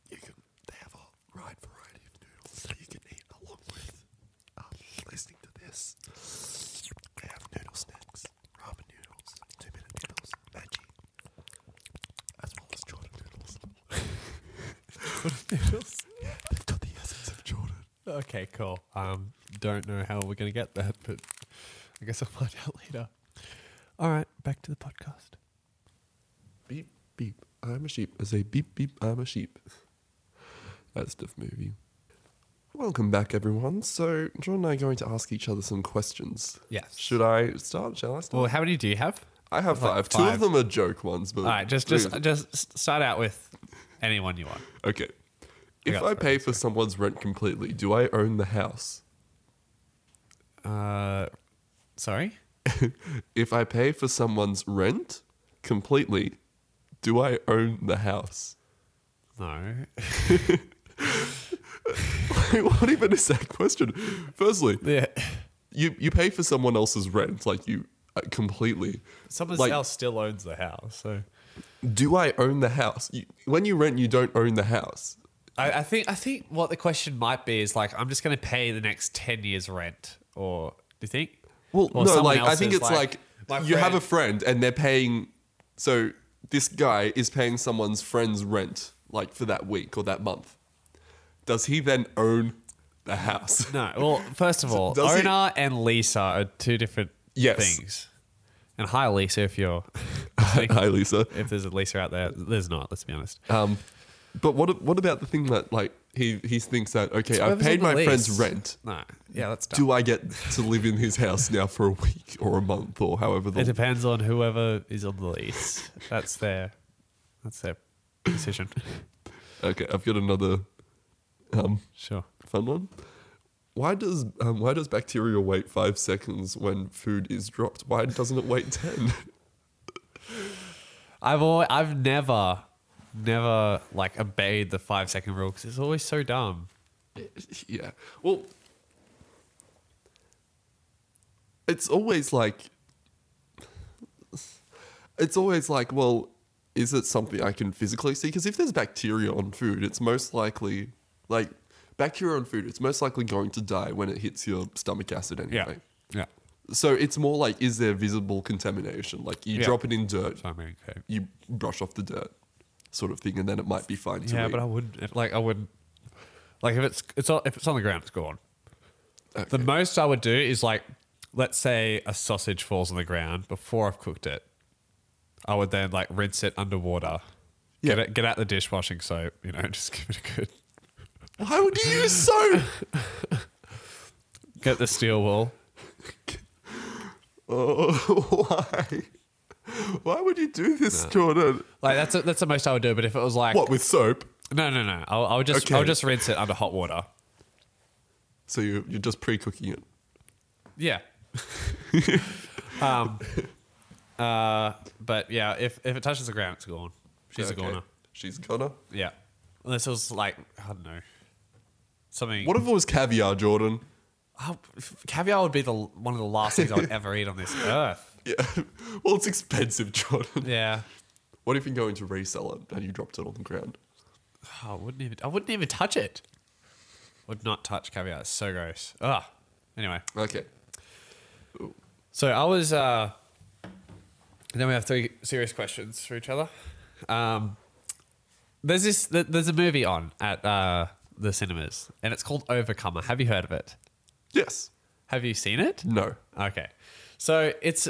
You can. They have a wide variety of noodles that you can eat along with um, listening to this. They have noodle snacks, ramen noodles, two minute noodles, veggie, as well as Jordan noodles. They've got the essence of Jordan. Okay, cool. Um, don't know how we're gonna get that, but I guess I'll find out later. All right, back to the podcast. Beep beep, I'm a sheep. I say beep beep, I'm a sheep. That's the movie. Welcome back, everyone. So, John and I are going to ask each other some questions. Yes. Should I start? Shall I start? Well, how many do you have? I have like five. Two of them are joke ones, but All right, just just just start out with anyone you want. okay. If I pay for someone's rent completely, do I own the house? Uh, sorry. If I pay for someone's rent completely, do I own the house? No. what even is that question? Firstly, Yeah. you you pay for someone else's rent, like you uh, completely. Someone Like- else still owns the house, so Do I own the house? You, when you rent, you don't own the house. I, I think I think what the question might be is like I'm just going to pay the next ten years rent, or do you think? Well, Or no, someone like I think it's like, my you have a friend- and they're paying. So this guy is paying someone's friend's rent, like for that week or that month. Does he then own the house? No. Well, first of all, Does he- owner and Lisa are two different Yes. things. And hi, Lisa, if you're Hi, Lisa. if there's a Lisa out there, there's not. Let's be honest. Um, but what what about the thing that like he he thinks that okay, I've paid my friend's rent. No. Yeah, that's dumb. Do I get to live in his house now for a week or a month or however the It depends on whoever is on the lease. That's their that's their decision. Okay, I've got another um, Sure. fun one. Why does um, why does bacteria wait five seconds when food is dropped? Why doesn't it wait ten? I've always, I've never never like obeyed the five second rule because it's always so dumb. yeah. Well, it's always like it's always like, well, is it something I can physically see? Because if there's bacteria on food, it's most likely like bacteria on food. It's most likely going to die when it hits your stomach acid anyway. Yeah. Yeah. So it's more like, is there visible contamination? Like you Yeah. drop it in dirt, I mean, okay. you brush off the dirt, sort of thing, and then it might be fine to Yeah, eat. but I wouldn't like I wouldn't like if it's it's on, if it's on the ground, it's gone. The most I would do is like let's say a sausage falls on the ground before I've cooked it. I would then like rinse it underwater. Get Yeah. it, get out the dishwashing soap, you know, just give it a good Why would you use soap? get the steel wool. Oh, why? Why would you do this, Jordan? Like that's that's the most I would do. But if it was like What with soap? no no no, I'll, I'll just Okay. I'll just rinse it under hot water. So you you're just pre-cooking it. Yeah. um. Uh. But yeah, if if it touches the ground, it's gone. She's Okay. a goner. She's gonna. Yeah. Unless it was like I don't know something. What if it was caviar, Jordan? Oh, f- caviar would be the one of the last things I would ever eat on this earth. Yeah. well, it's expensive, Jordan. Yeah. What if you're going to resell it and you dropped it on the ground? Oh, I wouldn't even. I wouldn't even touch it. Would not touch caviar. It's so gross. Ugh. Anyway, Okay. so I was. uh Then we have three serious questions for each other. Um, there's this. th- There's a movie on at uh, the cinemas, and it's called Overcomer. Have you heard of it? Yes. Have you seen it? No. Okay, so it's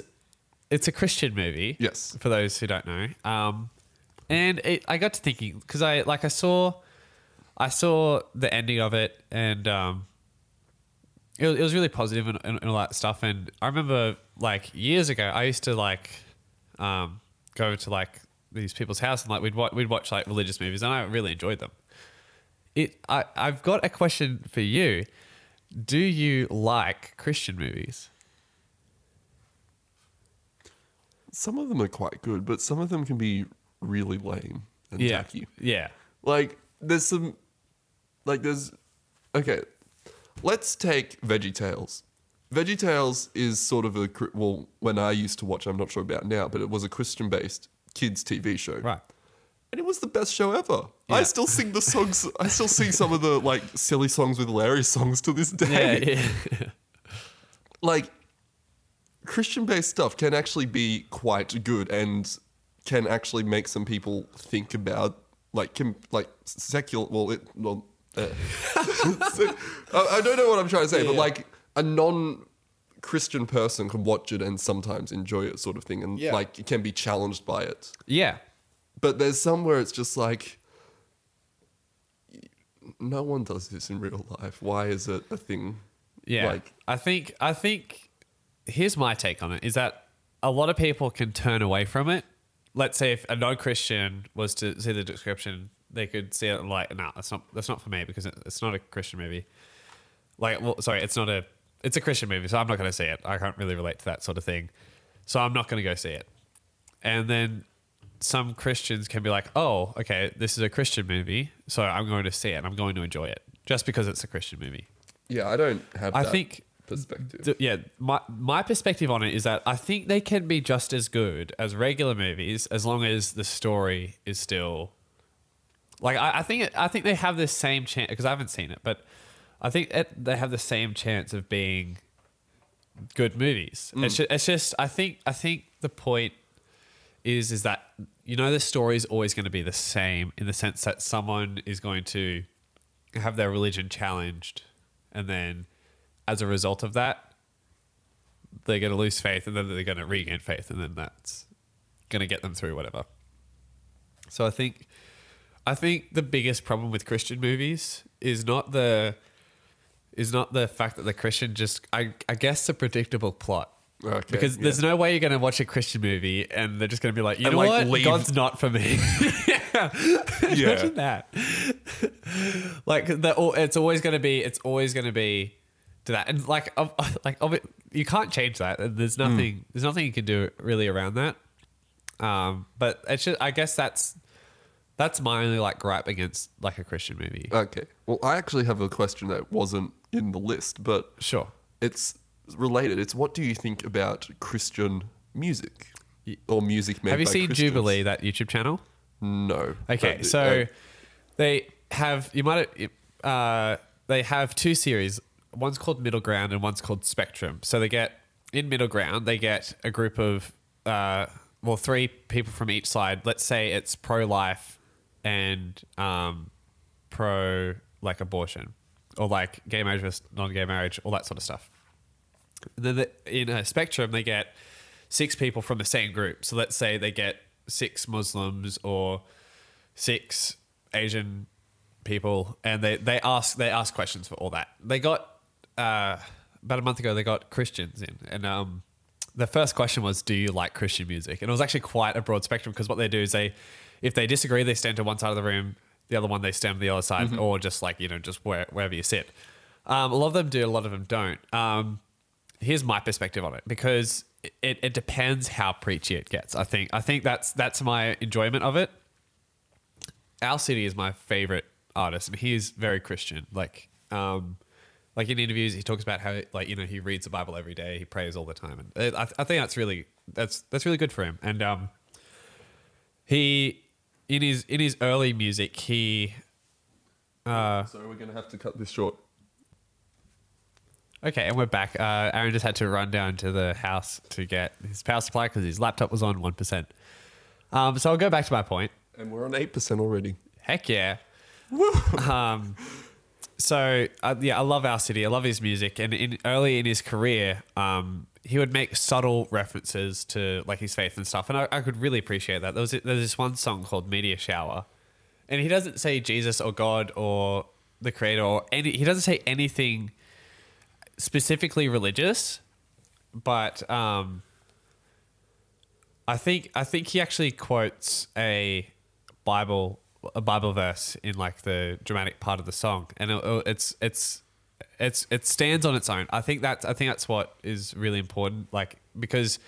it's a Christian movie. Yes. For those who don't know, um, and it, I got to thinking because I like I saw I saw the ending of it and um, it, was- it was really positive and, and, and all that stuff. And I remember like years ago, I used to like um, go to like these people's house and like we'd watch, we'd watch like religious movies, and I really enjoyed them. It I I've got a question for you. Do you like Christian movies? Some of them are quite good, but some of them can be really lame and Yeah, tacky. yeah, Like there's some like there's okay. Let's take Veggie Tales. Veggie Tales is sort of a well when I used to watch, I'm not sure about now, but it was a Christian based kids TV show. right. And it was the best show ever. I still sing the songs. I still sing some of the like silly songs with hilarious songs to this day. Yeah, yeah. like Christian based stuff can actually be quite good and can actually make some people think about like can like secular well it well uh, so- I, I don't know what I'm trying to say but Yeah. like a non Christian person can watch it and sometimes enjoy it sort of thing and Yeah. like it can be challenged by it yeah. but there's some where it's just like no one does this in real life why is it a thing Yeah. like I think I think here's my take on it is that a lot of people can turn away from it. Let's say if a non-Christian was to see the description, they could see it like, no, that's not that's not for me because it- it's not a Christian movie. Like, well, sorry, it's not a it's a Christian movie, so I'm not going to see it. I can't really relate to that sort of thing, so I'm not going to go see it. And then some Christians can be like, oh, okay, this is a Christian movie, so I'm going to see it. I'm going to enjoy it just because it's a Christian movie. yeah I don't have I that think perspective yeah, my my perspective on it is that I think they can be just as good as regular movies as long as the story is still like I, I think it, I think they have the same chance because I haven't seen it, but I think it, they have the same chance of being good movies. Mm. It's, just, it's just I think I think the point is is that you know the story is always going to be the same in the sense that someone is going to have their religion challenged and then as a result of that they're going to lose faith and then they're going to regain faith and then that's going to get them through whatever so i think i think the biggest problem with christian movies is not the is not the fact that the christian just i, I guess the predictable plot Okay, because yeah. there's no way you're going to watch a Christian movie and they're just going to be like, you And, know like, what, leave- God's not for me. yeah, imagine that. like the, it's always going to be, it's always going to be to that, and like, of, like you can't change that. There's nothing, there's nothing you can do really around that. Um, but it's just, I guess that's that's my only like gripe against like a Christian movie. Okay. Well, I actually have a question that wasn't in the list, but Sure. it's related. It's what do you think about Christian music or music made Have you seen Christians? Jubilee, that YouTube channel? No. Okay, so uh, they have you might uh, they have two series. One's called Middle Ground and one's called Spectrum. So they get in Middle Ground, they get a group of uh, well, three people from each side. Let's say it's pro life and um, pro like abortion or like gay marriage versus non-gay marriage, all that sort of stuff. And then the, in a spectrum, they get six people from the same group. So let's say they get six Muslims or six Asian people, and they, they ask they ask questions for all that. They got uh, about a month ago. They got Christians in, and um, the first question was, "Do you like Christian music?" And it was actually quite a broad spectrum because what they do is they, if they disagree, they stand to one side of the room. The other one they stand to the other side, or just like you know, just where, wherever you sit. Um, a lot of them do, a lot of them don't. Um, here's my perspective on it because it, it depends how preachy it gets. I think I think that's that's my enjoyment of it. Owl City is my favorite artist, and he is very Christian. Like, um, like in interviews, he talks about how like you know he reads the Bible every day, he prays all the time, and it, I, I think that's really that's that's really good for him. And um, he in his in his early music, he uh, so we're gonna have to cut this short. Okay, and we're back. Uh, Aaron just had to run down to the house to get his power supply because his laptop was on 1%. Um, so I'll go back to my point. And we're on eight percent already. Heck yeah. um, so uh, yeah, I love Owl City. I love his music, and in early in his career, um, he would make subtle references to like his faith and stuff, and I, I could really appreciate that. There was there's this one song called Meteor Shower, and he doesn't say Jesus or God or the Creator or any. He doesn't say anything specifically religious, but um, I think I think he actually quotes a Bible a Bible verse in like the dramatic part of the song, and it, it's it's it's it stands on its own. I think that's I think that's what is really important, like because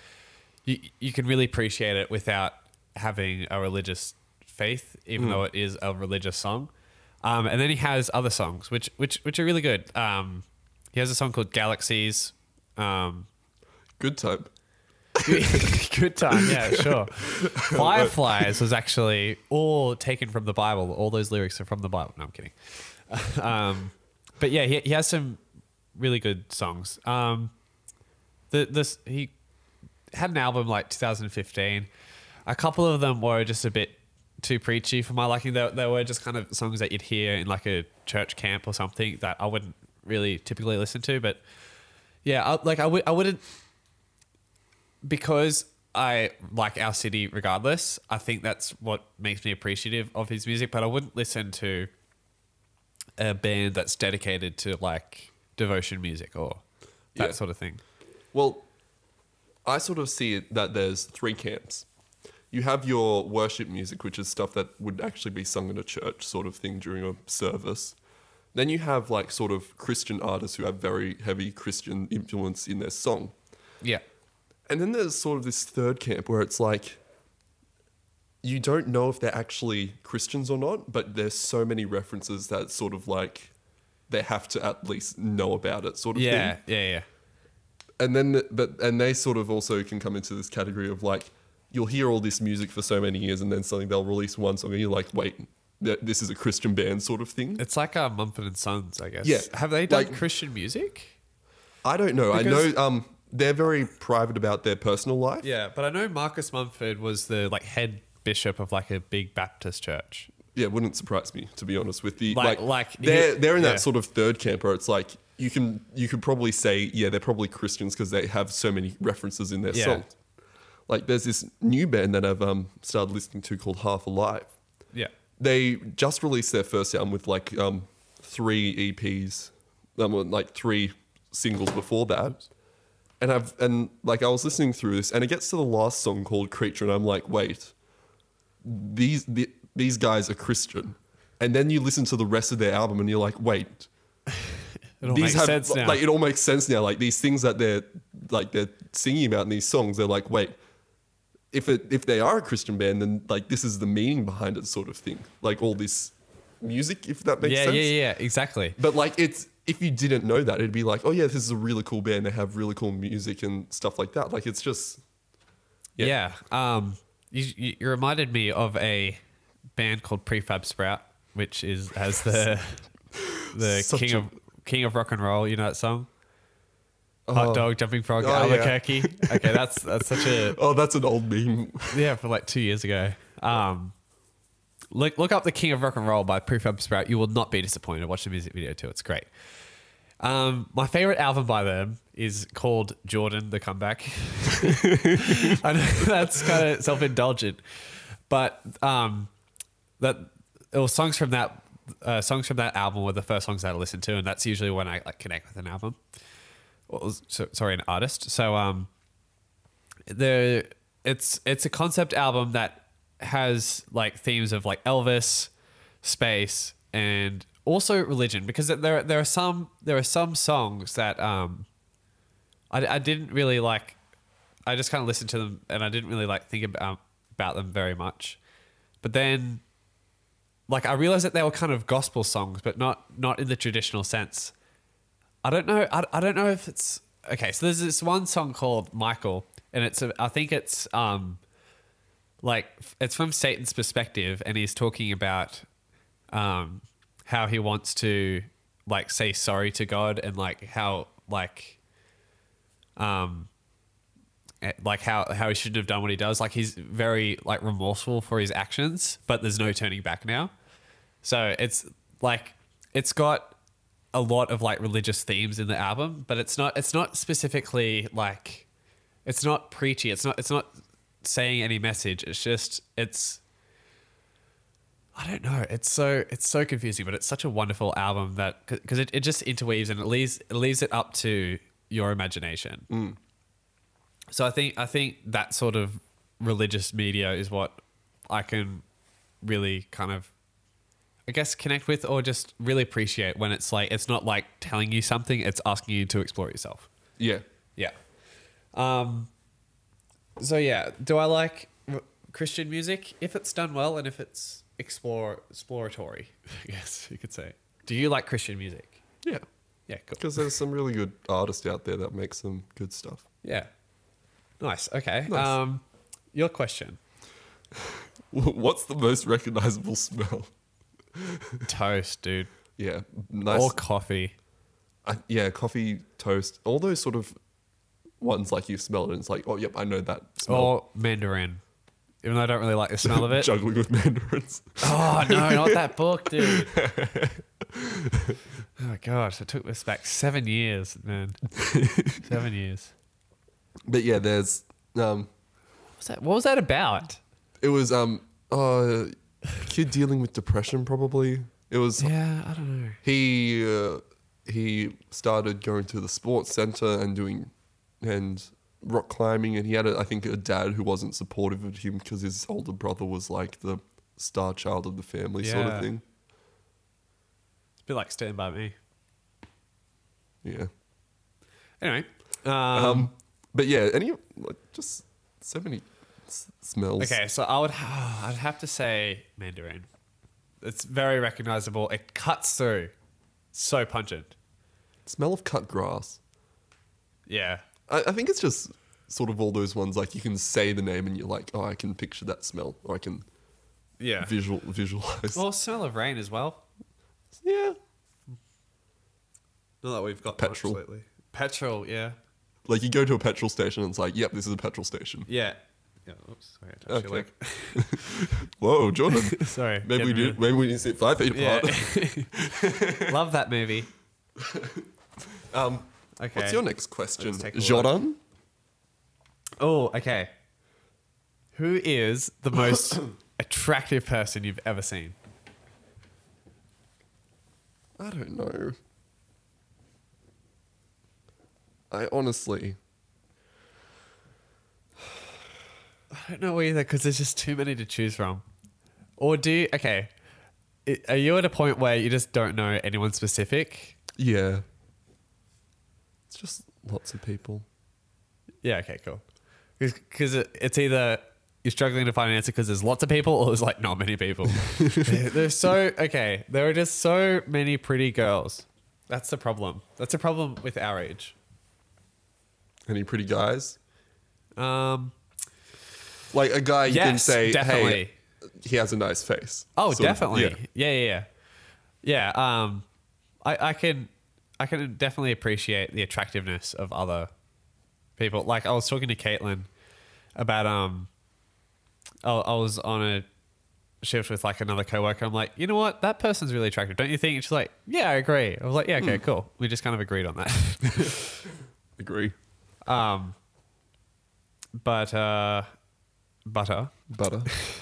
you you can really appreciate it without having a religious faith, even though it is a religious song. Um, and then he has other songs, which which which are really good. Um, he has a song called Galaxies. Um, Good time. Good time, yeah, sure. Fireflies was actually all taken from the Bible. All those lyrics are from the Bible. No, I'm kidding. Um, but yeah, he, he has some really good songs. Um, the this he had an album like 2015. A couple of them were just a bit too preachy for my liking. They, they were just kind of songs that you'd hear in like a church camp or something that I wouldn't really typically listen to. But yeah, I, like I would I wouldn't because I like Owl City regardless. I think that's what makes me appreciative of his music. But I wouldn't listen to a band that's dedicated to like devotion music or that Yeah. sort of thing. Well, I sort of see it that there's three camps. You have your worship music, which is stuff that would actually be sung in a church sort of thing during a service. Then you have like sort of Christian artists who have very heavy Christian influence in their song. Yeah. And then there's sort of this third camp where it's like you don't know if they're actually Christians or not, but there's so many references that sort of like they have to at least know about it sort of thing. Yeah. thing. Yeah. Yeah. And then but and they sort of also can come into this category of like you'll hear all this music for so many years and then suddenly they'll release one song and you're like, wait, th- this is a Christian band sort of thing. It's like uh, Mumford and Sons, I guess. Yeah. Have they done Like- Christian music? I don't know. I know um they're very private about their personal life. Yeah, but I know Marcus Mumford was the like head bishop of like a big Baptist church. yeah, it wouldn't surprise me to be honest with the Like- like like, they're he- they're in yeah. that sort of third camp where it's like you can you could probably say yeah they're probably Christians because they have so many references in their Yeah. songs. Like there's this new band that I've um, started listening to called Half Alive. Yeah. They just released their first album with like um, three EPs, um, like three singles before that. And I've and like I was listening through this, and it gets to the last song called Creature, and I'm like, wait, these the, these guys are Christian, and then you listen to the rest of their album, and you're like, wait, It all these makes have sense now. like it all makes sense now. Like these things that they're like they're singing about in these songs, they're like, wait, if it if they are a Christian band, then like this is the meaning behind it, sort of thing. Like all this music, if that makes yeah, sense. yeah, yeah, exactly. But like it's if you didn't know that, it'd be like, oh yeah, this is a really cool band. They have really cool music and stuff like that. Like it's just Yeah. Um, you, you reminded me of a band called Prefab Sprout, which is has the the Such king a- of king of rock and roll. You know that song? Hot Oh. dog, jumping frog, Oh, yeah. Albuquerque. okay, that's that's such a oh, that's an old meme. yeah for like two years ago. Um, look look up the King of Rock and Roll by Prefab Sprout. You will not be disappointed. Watch the music video too. It's great. Um, my favorite album by them is called Jordan: The Comeback. I know that's kind of self-indulgent, but um, that it was songs from that uh, songs from that album were the first songs that I listened to, and that's usually when I like connect with an album. Or, so, sorry, an artist. So um, the it's it's a concept album that has like themes of like Elvis, space, and also religion. Because there there are some there are some songs that um I, I didn't really like. I just kind of listened to them and I didn't really like think about about them very much. But then, like I realized that they were kind of gospel songs, but not not in the traditional sense. I don't know. I, I don't know if it's okay. So there's this one song called Michael, and it's a, I think it's um like it's from Satan's perspective, and he's talking about um how he wants to like say sorry to God, and like how like um eh, like how how he shouldn't have done what he does. Like he's very like remorseful for his actions, but there's no turning back now. So it's like it's got a lot of like religious themes in the album, but it's not it's not specifically like it's not preachy. It's not it's not saying any message. It's just it's I don't know. It's so it's so confusing, but it's such a wonderful album that because it, it just interweaves and it leaves it leaves it up to your imagination. So I think I think that sort of religious media is what I can really kind of I guess connect with or just really appreciate when it's like it's not like telling you something, it's asking you to explore yourself. Yeah. Yeah. Um so yeah, do I like Christian music if it's done well and if it's explore exploratory, I guess you could say. Do you like Christian music? Yeah. Yeah, cool. Because there's some really good artists out there that make some good stuff. Yeah. Nice. Okay. Nice. Um your question. What's the most recognizable smell? Toast, dude. Yeah, nice. Or coffee. I, yeah, coffee, toast, all those sort of ones like you smell it and it's like, oh, yep, I know that smell. Or mandarin. Even though I don't really like the smell of it. Juggling with mandarins. Oh no, not that book, dude. oh gosh, it took this back seven years, man. seven years. But yeah, there's um, What was that? What was that about? it was um, uh, kid dealing with depression probably. It was Yeah, I don't know. he uh, he started going to the sports center and doing and rock climbing and he had a, I think a dad who wasn't supportive of him because his older brother was like the star child of the family sort Yeah. of thing. It's a bit like Stand By Me. Yeah. Anyway. Um, Um, but yeah, any like just so many s- smells. okay, so I would I'd have to say mandarin. It's very recognizable. It cuts through. So pungent. Smell of cut grass. Yeah. I, I think it's just sort of all those ones like you can say the name and you're like, oh, I can picture that smell, or I can Yeah. visual visualize. Well, smell of rain as well. yeah, Not that we've got Petrol. much lately. Petrol, yeah. like you go to a petrol station and it's like, yep, this is a petrol station. Yeah. Yeah. Oops. Sorry, I touched your Okay. Whoa, Jordan. Sorry. maybe we getting do. Maybe we need to sit five feet Yeah. apart. Love that movie. Um, Okay. What's your next question, Let's take a look. Jordan? Oh, okay. Who is the most attractive person you've ever seen? I don't know. I honestly, I don't know either because there's just too many to choose from. Or do you, okay. I- Are you at a point where you just don't know anyone specific? yeah. Just lots of people. Yeah, okay, cool. Because it, it's either you're struggling to find an answer because there's lots of people or there's like not many people. There's so, okay, there are just so many pretty girls. That's the problem. That's a problem with our age. Any pretty guys? Um, Like a guy you can say, definitely. hey, he has a nice face. Oh, of, definitely. yeah. yeah. yeah, yeah, yeah. Um, I, I can, I can definitely appreciate the attractiveness of other people. Like I was talking to Caitlin about um, I, I was on a shift with like another coworker. I'm like, you know what, that person's really attractive, don't you think? And she's like, yeah, I agree. I was like, yeah, Hmm. okay, cool. We just kind of agreed on that. Agree. um, but uh, butter. Butter.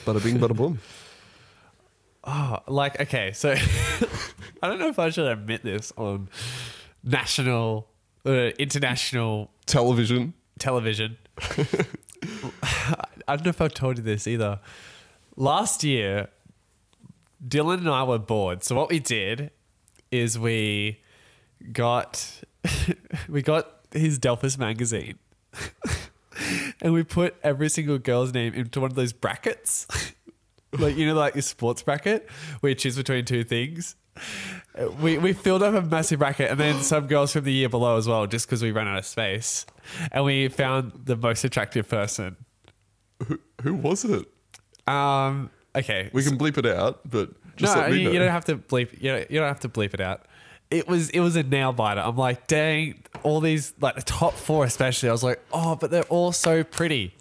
Bada bing, bada boom. Oh, like okay, so I don't know if I should admit this on national, uh, international Television. television. I don't know if I've told you this either. Last year, Dylan and I were bored, so what we did is we got we got his Delphus magazine, and we put every single girl's name into one of those brackets. like you know, like your sports bracket, where you choose between two things. We we filled up a massive bracket, and then some girls from the year below as well, just because we ran out of space, and we found the most attractive person. Who, who was it? Um. Okay. We can bleep it out, but just no, let me you, know. you don't have to bleep. You don't, you don't have to bleep it out. It was it was a nail biter. I'm like, dang, all these like the top four especially. I was like, oh, but they're all so pretty.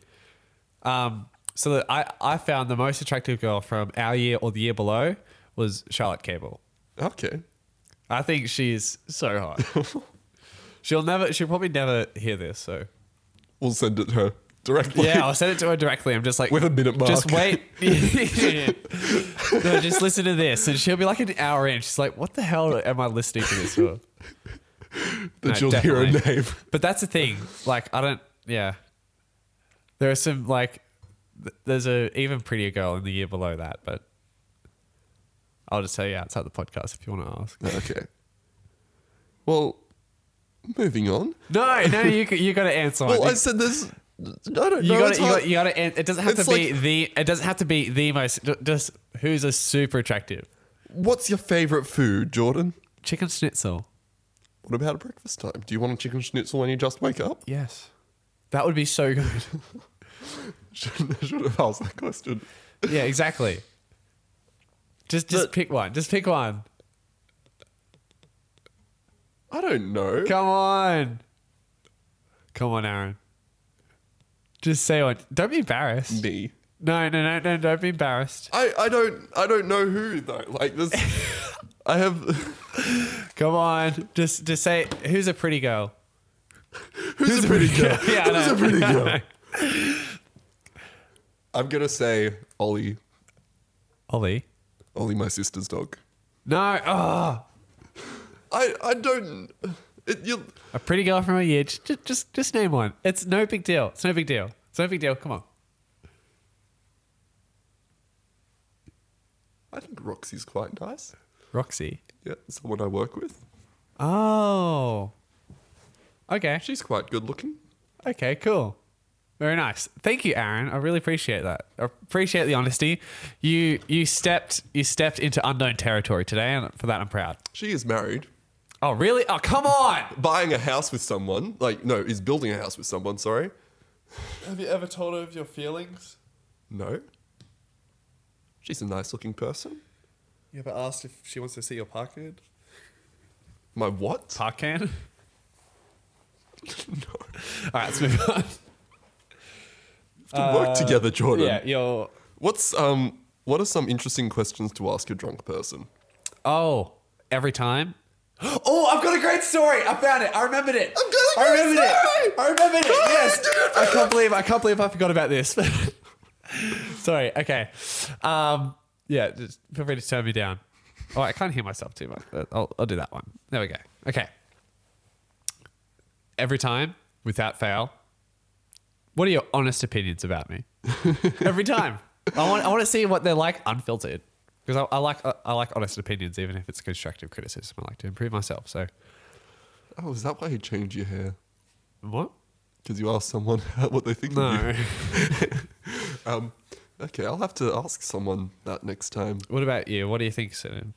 Um. So that I I found the most attractive girl from our year or the year below was Charlotte Cable. Okay. I think she's so hot. she'll never. She'll probably never hear this. So We'll send it to her directly. yeah, I'll send it to her directly. I'm just like With a minute mark. Just wait. no, just listen to this, and she'll be like an hour in. She's like, "What the hell am I listening to this for?" that No, you'll hear her definitely. name. But that's the thing. Like, I don't. Yeah, there are some like. th- There's a even prettier girl in the year below that, but I'll just tell you outside the podcast if you want to ask. Okay. Well, moving on. No, no, you you got to answer. Well. I said this. I don't you know. got it's to you hard. got you got to. It doesn't have It's to be like- the. It doesn't have to be the most. ju- Just who's a super attractive What's your favorite food, Jordan? chicken schnitzel. What about at breakfast time? Do you want a chicken schnitzel when you just wake up? Yes, that would be so good. Should, should have asked that question. yeah, exactly. Just just But- pick one. Just pick one. I don't know. Come on. Come on, Aaron. Just say one. Don't be embarrassed. Me. No, no, no, no. Don't be embarrassed. I, I don't I don't know who though. Like this I have Come on. Just just say who's a pretty girl. who's, a pretty girl? Yeah, I who's know. a pretty girl? I'm gonna say Ollie. Ollie. Ollie, my sister's dog. No. Oh, I I don't it, you a pretty girl from a year. Just, just just just name one. It's no big deal. It's no big deal. It's no big deal. Come on. I think Roxy's quite nice. Roxy. Yeah, someone I work with. Oh. Okay. She's quite good looking. Okay, cool. Very nice. Thank you, Aaron. I really appreciate that. I appreciate the honesty. You you stepped you stepped into unknown territory today, and for that I'm proud. She is married. Oh, really? Oh, come on. Buying a house with someone, like no, is building a house with someone, sorry. Have you ever told her of your feelings? No. She's a nice looking person. You ever asked if she wants to see your parkade? My what? Park can. no. All right, let's move on. To work together, Jordan. Yeah, you're. What's um what are some interesting questions to ask a drunk person? Oh, every time. Oh, I've got a great story. I found it. I remembered it. I've got a I great remembered story. it. I remembered it. Yes. I can't believe I can't believe I forgot about this. Sorry. Okay. Um. Yeah. Just feel free to turn me down. Oh, I can't hear myself too much. but I'll, I'll do that one. There we go. Okay. Every time, without fail, what are your honest opinions about me? Every time. I want, I want to see what they're like unfiltered. Because I, I like I like honest opinions, even if it's constructive criticism. I like to improve myself. So, Oh, is that why you changed your hair? what? Because you asked someone what they think of No. you. Um, okay, I'll have to ask someone that next time. what about you? What do you think, Sin?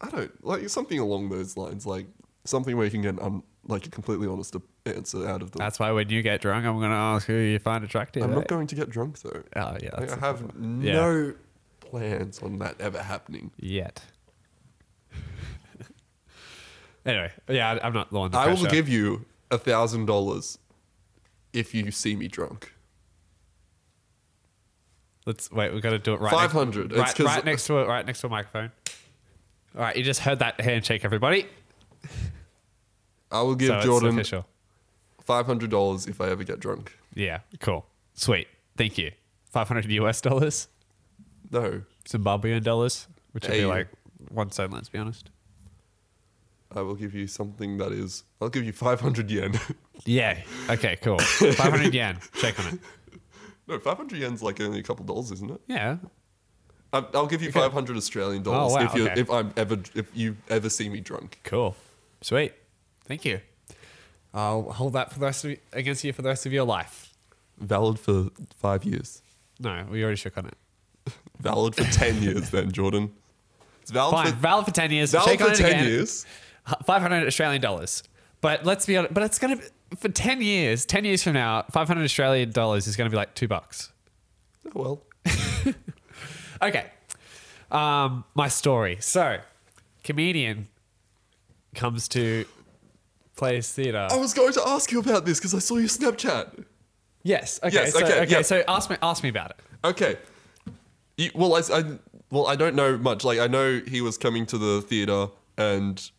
I don't like something along those lines, like something where you can get um, like a completely honest answer out of them. That's why when you get drunk, I'm going to ask who you find attractive. I'm eh? not going to get drunk though. Oh yeah, Like, I have problem. Yeah. no plans on that ever happening. yet. anyway, yeah, I'm not the one. To I will give you a thousand dollars if you see me drunk. Let's wait. We've got to do it right. 500. Next, It's right next to it. Right next to a microphone. All right, you just heard that handshake, everybody. I will give so Jordan official. five hundred dollars if I ever get drunk. Yeah, cool, sweet. Thank you. Five hundred US dollars, No, Zimbabwean dollars, which would be Hey. like one cent. Let's be honest. I will give you something that is. I'll give you five hundred yen. Yeah. Okay. Cool. Five hundred yen. Check on it. no, five hundred yen's like only a couple dollars, isn't it? Yeah. I- I'll give you five hundred Australian oh, dollars Oh, wow, if you okay. if I'm ever if you ever see me drunk. Cool. Sweet. Thank you. I'll hold that for the rest of against you for the rest of your life. Valid for five years. No, we already shook on it. Valid for ten years, then Jordan. It's valid Fine. for valid for ten years. valid Shake for on it ten again. years. Five hundred Australian dollars. But let's be honest. But it's gonna for ten years. Ten years from now, five hundred Australian dollars is gonna be like two bucks. Oh well. Okay. Um, my story. So, comedian comes to plays theater. I was going to ask you about this because I saw your Snapchat. Yes. Okay. Yes, so, okay, okay. yeah. So ask me. Ask me about it. Okay. You, well, I, I well I don't know much. Like I know he was coming to the theater and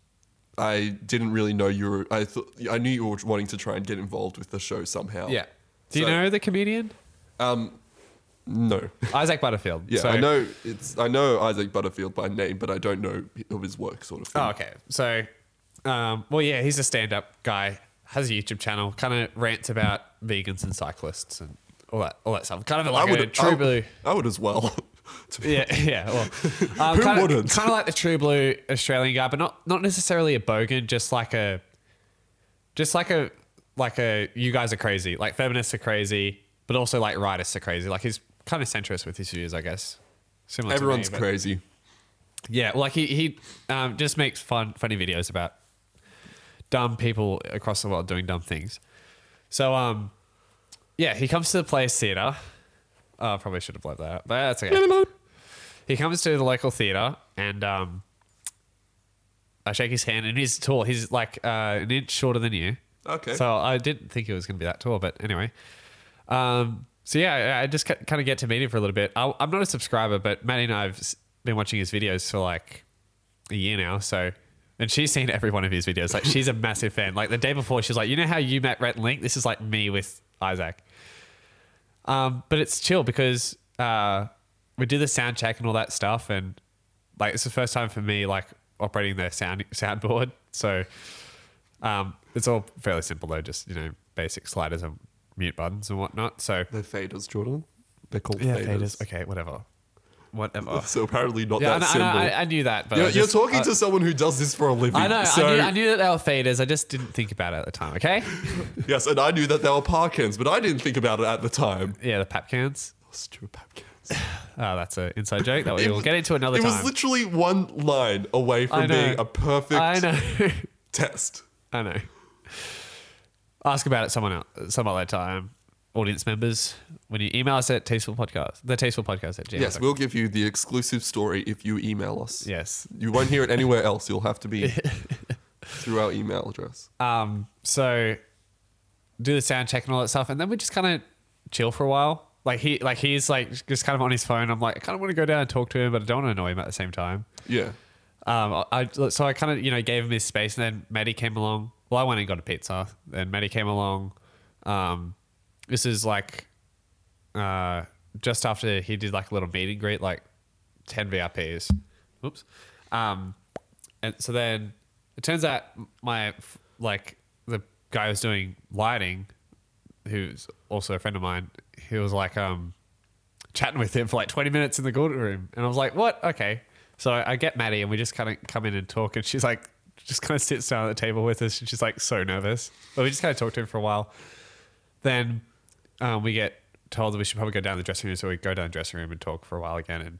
I didn't really know you were. I thought I knew you were wanting to try and get involved with the show somehow. Yeah. Do you know the comedian Um, no. Isaac Butterfield? Yeah, So- I know it's. I know Isaac Butterfield by name, but I don't know of his work, sort of thing. Oh, okay. So, um, well, yeah, he's a stand-up guy. Has a YouTube channel. Kind of rants about vegans and cyclists and all that, all that stuff. Kind of like I would. a true I, blue. I would as well. to be Yeah, yeah. Well, um, Who kind wouldn't? Of, kind of like the true blue Australian guy, but not not necessarily a bogan. Just like a, just like a like a. You guys are crazy. Like feminists are crazy, but also like rightists are crazy. Like he's kind of centrist with his views, I guess. Similar to me, Everyone's crazy. Yeah, like he he um, just makes fun funny videos about dumb people across the world doing dumb things. So um, yeah, he comes to the Players Theatre. Oh, I probably should have left that, out, but that's okay. he comes to the local theatre and um, I shake his hand and he's tall. He's like uh, an inch shorter than you. Okay. So I didn't think he was going to be that tall, but anyway. Um, so yeah, I just kind of get to meet him for a little bit. I, I'm not a subscriber, but Maddie and I have been watching his videos for like a year now. So, and she's seen every one of his videos. Like she's a massive fan. Like the day before, she's like, you know how you met Rhett and Link? This is like me with Isaac. Um, but it's chill because uh, we do the sound check and all that stuff, and like it's the first time for me like operating the sound soundboard. So um, it's all fairly simple though, just you know basic sliders and mute buttons and whatnot. So They're faders, Jordan. They're called yeah, faders. faders. Okay, whatever, whatever. So apparently not Yeah, I, that I, simple. know, I, I knew that, but you're, you're talking I- to uh, someone who does this for a living. I know, So, I, knew, I knew that they were faders. I just didn't think about it at the time. Okay. Yes, and I knew that they were parkins, but I didn't think about it at the time. yeah, the pap cans. Stupid papkins. Oh, that's an ah, inside joke that we will get into another It time. was literally one line away from being a perfect I know. test. I know. Ask about it someone else, some other time. Um, Audience members, when you email us at Tasteful Podcast, the Tasteful Podcast at gmail. Yes, we'll give you the exclusive story if you email us. Yes. You won't hear it anywhere else. You'll have to be through our email address. Um, so do the sound check and all that stuff, and then we just kind of chill for a while. Like he, like he's like just kind of on his phone. I'm like, I kind of want to go down and talk to him, but I don't want to annoy him at the same time. Yeah. Um, I so I kind of you know gave him his space, and then Maddie came along. Well, I went and got a pizza. Then Maddie came along. Um, this is like uh, just after he did like a little meet and greet, like ten VIPs. Oops. Um, and so then it turns out my like the guy who's doing lighting, who's also a friend of mine, he was like um chatting with him for like 20 minutes in the good room. And I was like, what? Okay. So I I get Maddie and we just kind of come in and talk. And she's like, just kind of sits down at the table with us. And she's like, so nervous. But we just kind of talked to him for a while. Then um, we get told that we should probably go down to the dressing room. So we go down the dressing room and talk for a while again. And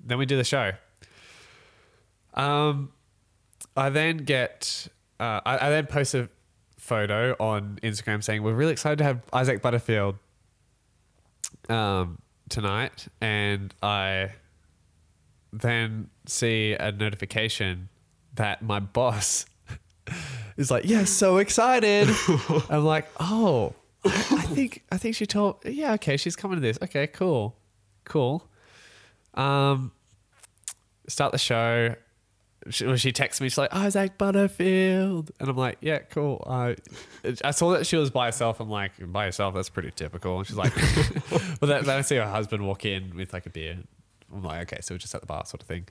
then we do the show. Um, I then get, uh, I, I then post a photo on Instagram saying, we're really excited to have Isaac Butterfield um, tonight, and I then see a notification that my boss is like, "Yeah, so excited." I'm like, "Oh, I think I think she told. Yeah, okay, she's coming to this. Okay, cool, cool." Um, start the show. She, well, she texts me. She's like, Isaac Butterfield, and I'm like, yeah, cool. I I saw that she was by herself. I'm like, by herself, that's pretty typical. And she's like, well, then, then I see her husband walk in with like a beer. I'm like, okay, so we're just at the bar, sort of thing.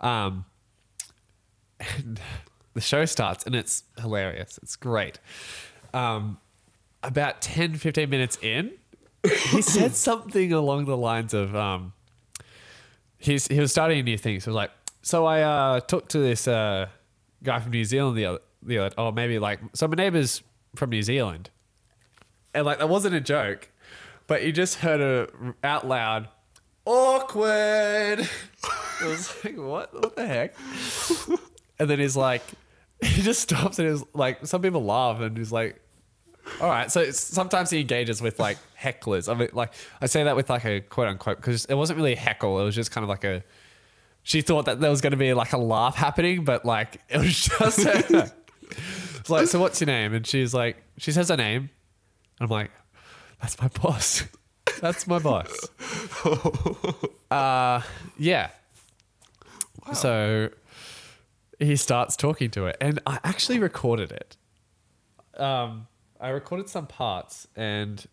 Um, and the show starts, and it's hilarious. It's great. Um, about 10, 15 minutes in, he said something along the lines of, um, he's he was starting a new thing. So it was like, so I uh, talked to this uh, guy from New Zealand the other, the other, or maybe like, so my neighbor's from New Zealand, and like that wasn't a joke, but you just heard a out loud, awkward. I was like, what? What the heck? And then he's like, he just stops and is like, some people laugh and he's like, all right. So it's, sometimes he engages with like hecklers. I mean, like I say that with like a quote unquote because it wasn't really a heckle. It was just kind of like a. She thought that there was going to be like a laugh happening, but like it was just. her. It's like, so what's your name? And she's like, she says her name, and I'm like, that's my boss. That's my boss. uh, yeah. So he starts talking to it, and I actually recorded it. Um, I recorded some parts, and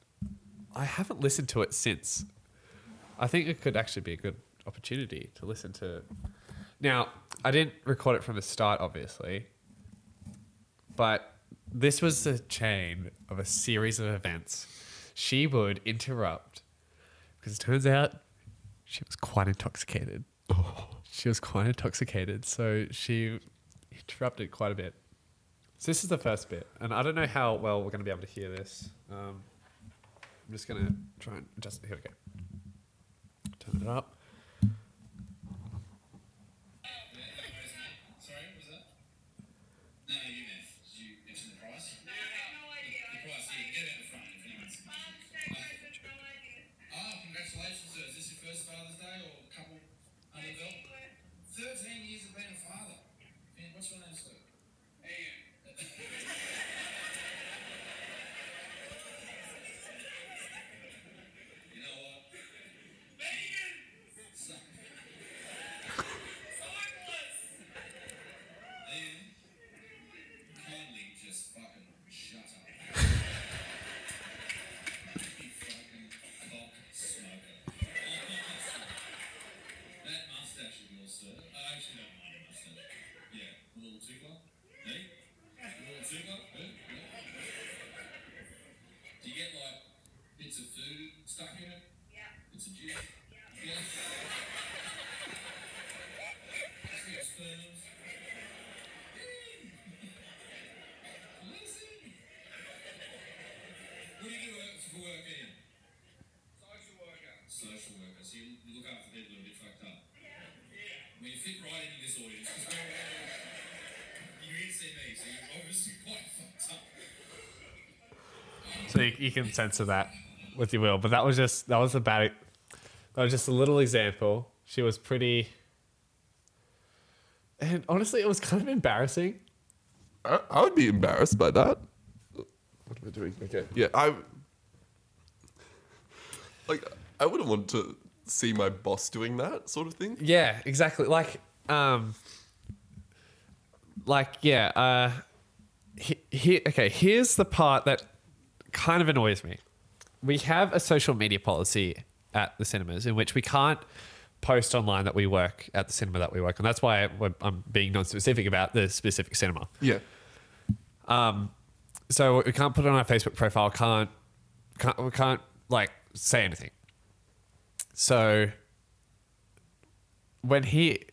I haven't listened to it since. I think it could actually be a good opportunity to listen to. Now, I didn't record it from the start, obviously, but this was the chain of a series of events. She would interrupt because it turns out she was quite intoxicated. She was quite intoxicated, so she interrupted quite a bit. So this is the first bit, and I don't know how well we're going to be able to hear this. Um, I'm just going to try and adjust. Here we go. Turn it up. Sorry, what was that? No, you meant. Did you mention the price? No, I have no idea. The price, yeah, get it at the front if anyone's. Father's Day present, no idea. Oh, congratulations, sir. Is this your first Father's Day or couple under the belt? Thirteen 13 worth. years of being a father. Man, what's your name, sir? Ian. you know what? Megan! Son, Cyclist! Ian, kindly just fucking shut up. you fucking cock smoker. that mustache of yours, sir. I actually don't mind a mustache. Yeah, a little tickler. Me? A little tickler? Me? Yeah. Do you get like bits of food stuck in it? Yeah. Bits of juice? Yeah. Just get spoons. Listen. What do you do uh, for work, Ian? Social worker. Social worker. So you, you look after people that are a bit fucked up. Yeah. I mean, you fit right into this audience. 'cause You didn't see me, so you're obviously quite fucked up. So you, you can censor that with your will, but that was just that was about it. That was just a little example. She was pretty, and honestly, it was kind of embarrassing. I, I would be embarrassed by that. What am I doing? Okay. Yeah, I like. I wouldn't want to see my boss doing that sort of thing. Yeah, exactly. Like, um, like yeah. Uh, he, he, okay. Here's the part that kind of annoys me. We have a social media policy at the cinemas in which we can't post online that we work at the cinema that we work on. That's why I'm being non-specific about the specific cinema. Yeah. Um, so we can't put it on our Facebook profile. Can't, can't we can't like say anything. So when he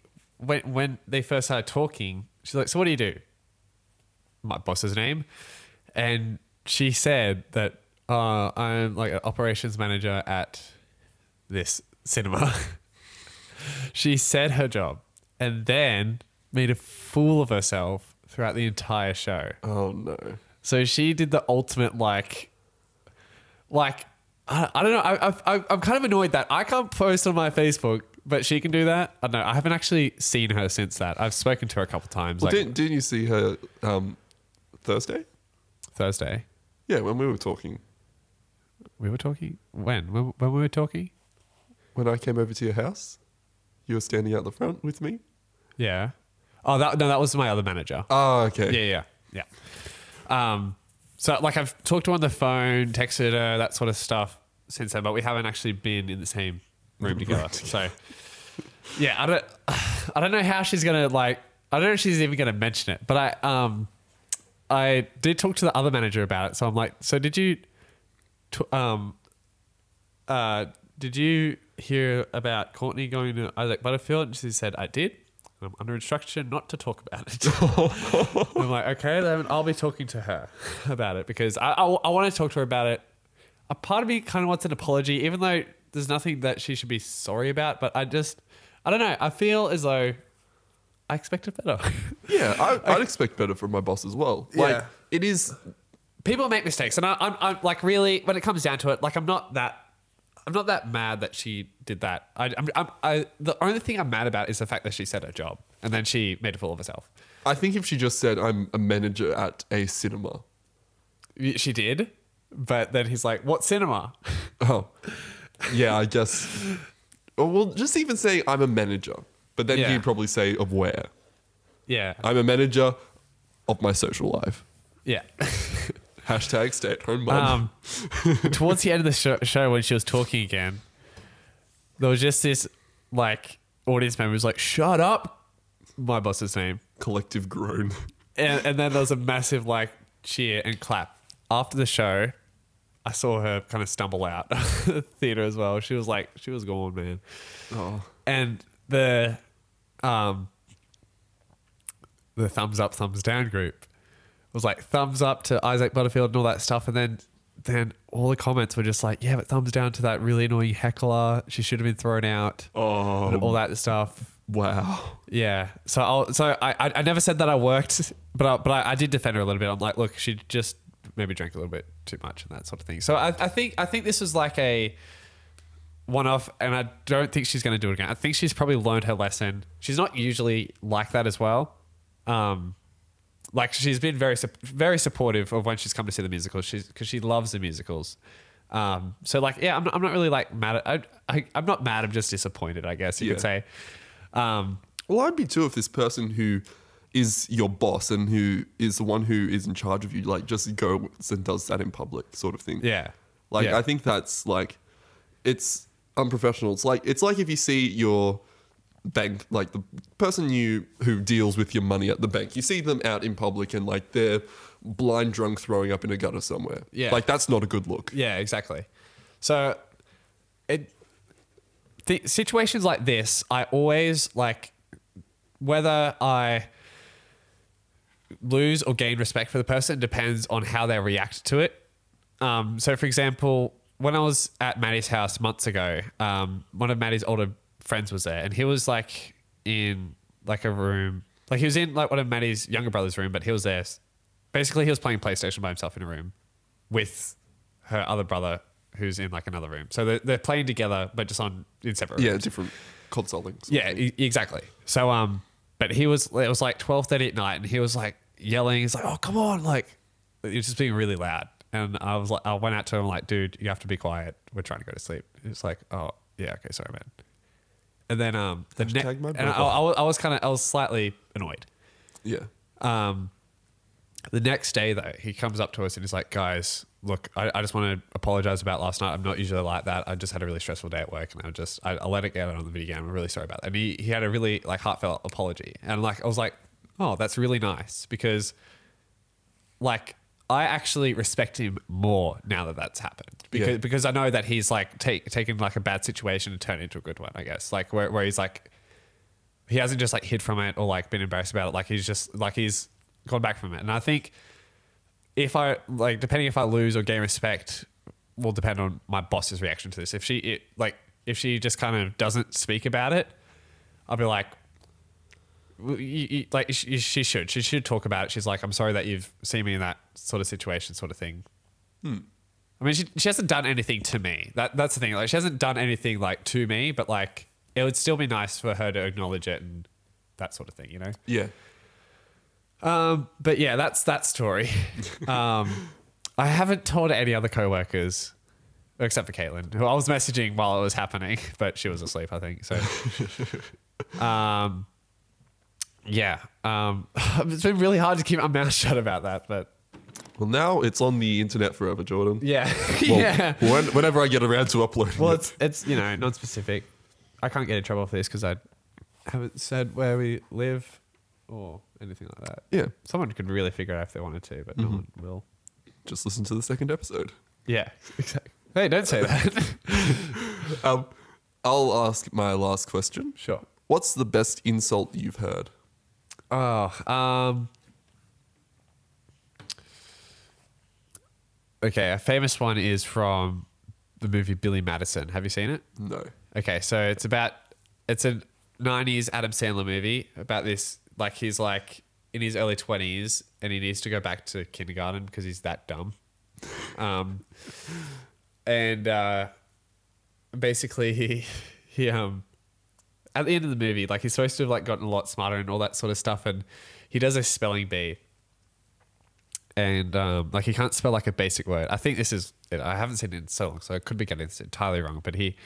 when when they first started talking, she's like, "So what do you do?" My boss's name, and she said that uh, I'm like an operations manager at this cinema. she said her job, and then made a fool of herself throughout the entire show. Oh no. So she did the ultimate like, like I, I don't know. I, I, I'm kind of annoyed that I can't post on my Facebook, but she can do that. I don't know. I haven't actually seen her since that. I've spoken to her a couple of times, Well, like didn't, didn't you see her um, Thursday? Thursday. Yeah, when we were talking. We were talking when when, when we were talking. When I came over to your house, you were standing out the front with me. Yeah. Oh, that no, that was my other manager. Oh, okay. Yeah, yeah, yeah. Um, so like I've talked to her on the phone, texted her, that sort of stuff since then, but we haven't actually been in the same room together. So yeah, I don't, I don't know how she's gonna like. I don't know if she's even gonna mention it, but I um, I did talk to the other manager about it. So I'm like, so did you, t- um, uh, did you hear about Courtney going to Isaac Butterfield? And she said, I did. And I'm under instruction not to talk about it. I'm like, okay, then I'll be talking to her about it because I, I, I want to talk to her about it. A part of me kind of wants an apology, even though there's nothing that she should be sorry about. But I just, I don't know. I feel as though I expected better. Yeah, I, I'd expect better from my boss as well. Like, Yeah. it is. People make mistakes, and I, I'm, I'm like really when it comes down to it, like I'm not that. I'm not that mad that she did that. I, I'm, I'm, I, the only thing I'm mad about is the fact that she said her job and then she made a fool of herself. I think if she just said, I'm a manager at a cinema. She did, but then he's like, "What cinema?" Oh, yeah, I guess. Or well, just even say, I'm a manager. But then Yeah. he'd probably say, of where? Yeah. I'm a manager of my social life. Yeah. Hashtag stay at home mom. Um, towards the end of the show, show, when she was talking again, there was just this like audience member was like, "Shut up!" My boss's name, Collective groan. and, and then there was a massive like cheer and clap after the show. I saw her kind of stumble out of the theater as well. She was like, she was gone, man. Oh. And the um the thumbs up, thumbs down group was like thumbs up to Isaac Butterfield and all that stuff, and then then all the comments were just like, yeah, but thumbs down to that really annoying heckler. She should have been thrown out. Oh. all that stuff. Wow. Yeah. So I'll, so I, I I never said that I worked, but I, but I, I did defend her a little bit. I'm like, look, she just maybe drank a little bit too much and that sort of thing. So I, I think I think this was like a one off, and I don't think she's going to do it again. I think she's probably learned her lesson. She's not usually like that as well. Um, like she's been very very supportive of when she's come to see the musicals. She's because she loves the musicals. Um, so like yeah, I'm not, I'm not really like mad. At, I, I I'm not mad. I'm just disappointed. I guess you Yeah. could say. Um, Well, I'd be too if this person who is your boss and who is the one who is in charge of you, like, just goes and does that in public, sort of thing. yeah, Like, Yeah. I think that's like, it's unprofessional. It's like, it's like if you see your bank, like the person you who deals with your money at the bank, you see them out in public and like they're blind drunk throwing up in a gutter somewhere. Yeah. Like, that's not a good look. Yeah, exactly. So, it th- situations like this, I always like whether I lose or gain respect for the person depends on how they react to it. Um, so, for example, when I was at Maddie's house months ago, um, one of Maddie's older friends was there, and he was like in like a room, like he was in like one of Maddie's younger brother's room, but he was there. Basically, he was playing PlayStation by himself in a room with her other brother who's in like another room. So they're, they're playing together, but just on in separate rooms. Yeah, different of Yeah, e- exactly. So um, but he was it was like twelve thirty at night, and he was like yelling. He's like, "Oh, come on!" Like he was just being really loud. And I was like, I went out to him like, "Dude, you have to be quiet. We're trying to go to sleep." He was like, "Oh, yeah, okay, sorry, man." And then um, the ne- Hashtag my and I, brother. I, was- I was kind of I was slightly annoyed. Yeah. Um, the next day, though, he comes up to us and he's like, "Guys, look, I, I just want to apologize about last night. I'm not usually like that. I just had a really stressful day at work, and I just I, I let it get out on the video game. I'm really sorry about that." And he he had a really like heartfelt apology, and like I was like, "Oh, that's really nice," because like I actually respect him more now that that's happened because Yeah. because I know that he's like take, taken like a bad situation and turned it into a good one. I guess like where where he's like he hasn't just like hid from it or like been embarrassed about it. Like he's just like he's gone back from it. And I think if I like depending if I lose or gain respect will depend on my boss's reaction to this. If she it, like if she just kind of doesn't speak about it, I'll be like. "Well, you- you- like she, she should she should talk about it she's like i'm sorry that you've seen me in that sort of situation sort of thing I mean, she, she hasn't done anything to me. That that's the thing. Like, she hasn't done anything like to me, but like, it would still be nice for her to acknowledge it and that sort of thing, you know. Yeah. Um, but yeah, that's that story. um, I haven't told any other coworkers except for Caitlin, who I was messaging while it was happening, but she was asleep, I think. So, um, yeah, um, it's been really hard to keep my mouth shut about that, but Well, now it's on the internet forever, Jordan. yeah, Well, yeah. when, whenever I get around to uploading Well, it. it's it's you know non-specific. I can't get in trouble for this because I haven't said where we live or anything like that. Yeah. Someone could really figure it out if they wanted to, but no one will. Just listen to the second episode. Yeah, exactly. Hey, don't say that. Um, I'll ask my last question. sure. What's the best insult you've heard? Oh, um. Okay, a famous one is from the movie Billy Madison. Have you seen it? No. Okay, so it's about it's a '90s Adam Sandler movie about this. Like he's like in his early 20s and he needs to go back to kindergarten because he's that dumb. Um, and uh, basically he he um at the end of the movie, like he's supposed to have like gotten a lot smarter and all that sort of stuff, and he does a spelling bee. And um, like he can't spell like a basic word. I think this is I haven't seen it in so long, so I could be getting this entirely wrong. But he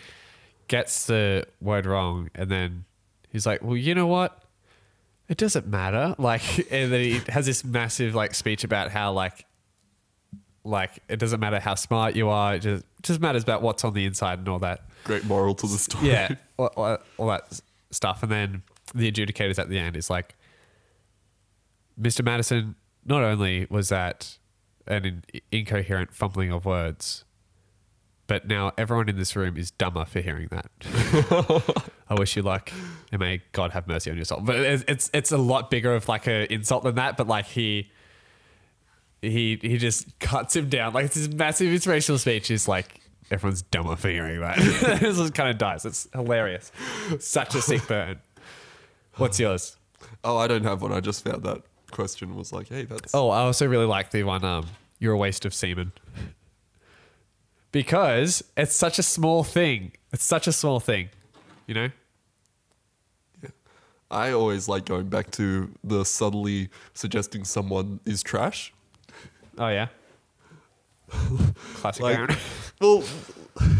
gets the word wrong, and then he's like, "Well, you know what? it doesn't matter. Like, and then he has this massive like speech about how like, like it doesn't matter how smart you are. It just it just matters about what's on the inside and all that. Great moral to the story. Yeah, all, all, all that stuff. And then the adjudicators at the end is like, Mr. Madison. Not only was that an in- incoherent fumbling of words, but now everyone in this room is dumber for hearing that. I wish you luck, and may God have mercy on your soul. But it's it's, it's a lot bigger of like a insult than that. But like he he he just cuts him down. Like it's this massive inspirational speech. Is like everyone's dumber for hearing that. this is kind of dies. It's hilarious. Such a sick burn. What's yours? Oh, I don't have one. I just found that question was like, hey, that's Oh, I also really like the one. Um, you're a waste of semen. Because it's such a small thing. It's such a small thing, you know. Yeah. I always like going back to the subtly suggesting someone is trash. Oh yeah. Classic Like, Aaron. Well,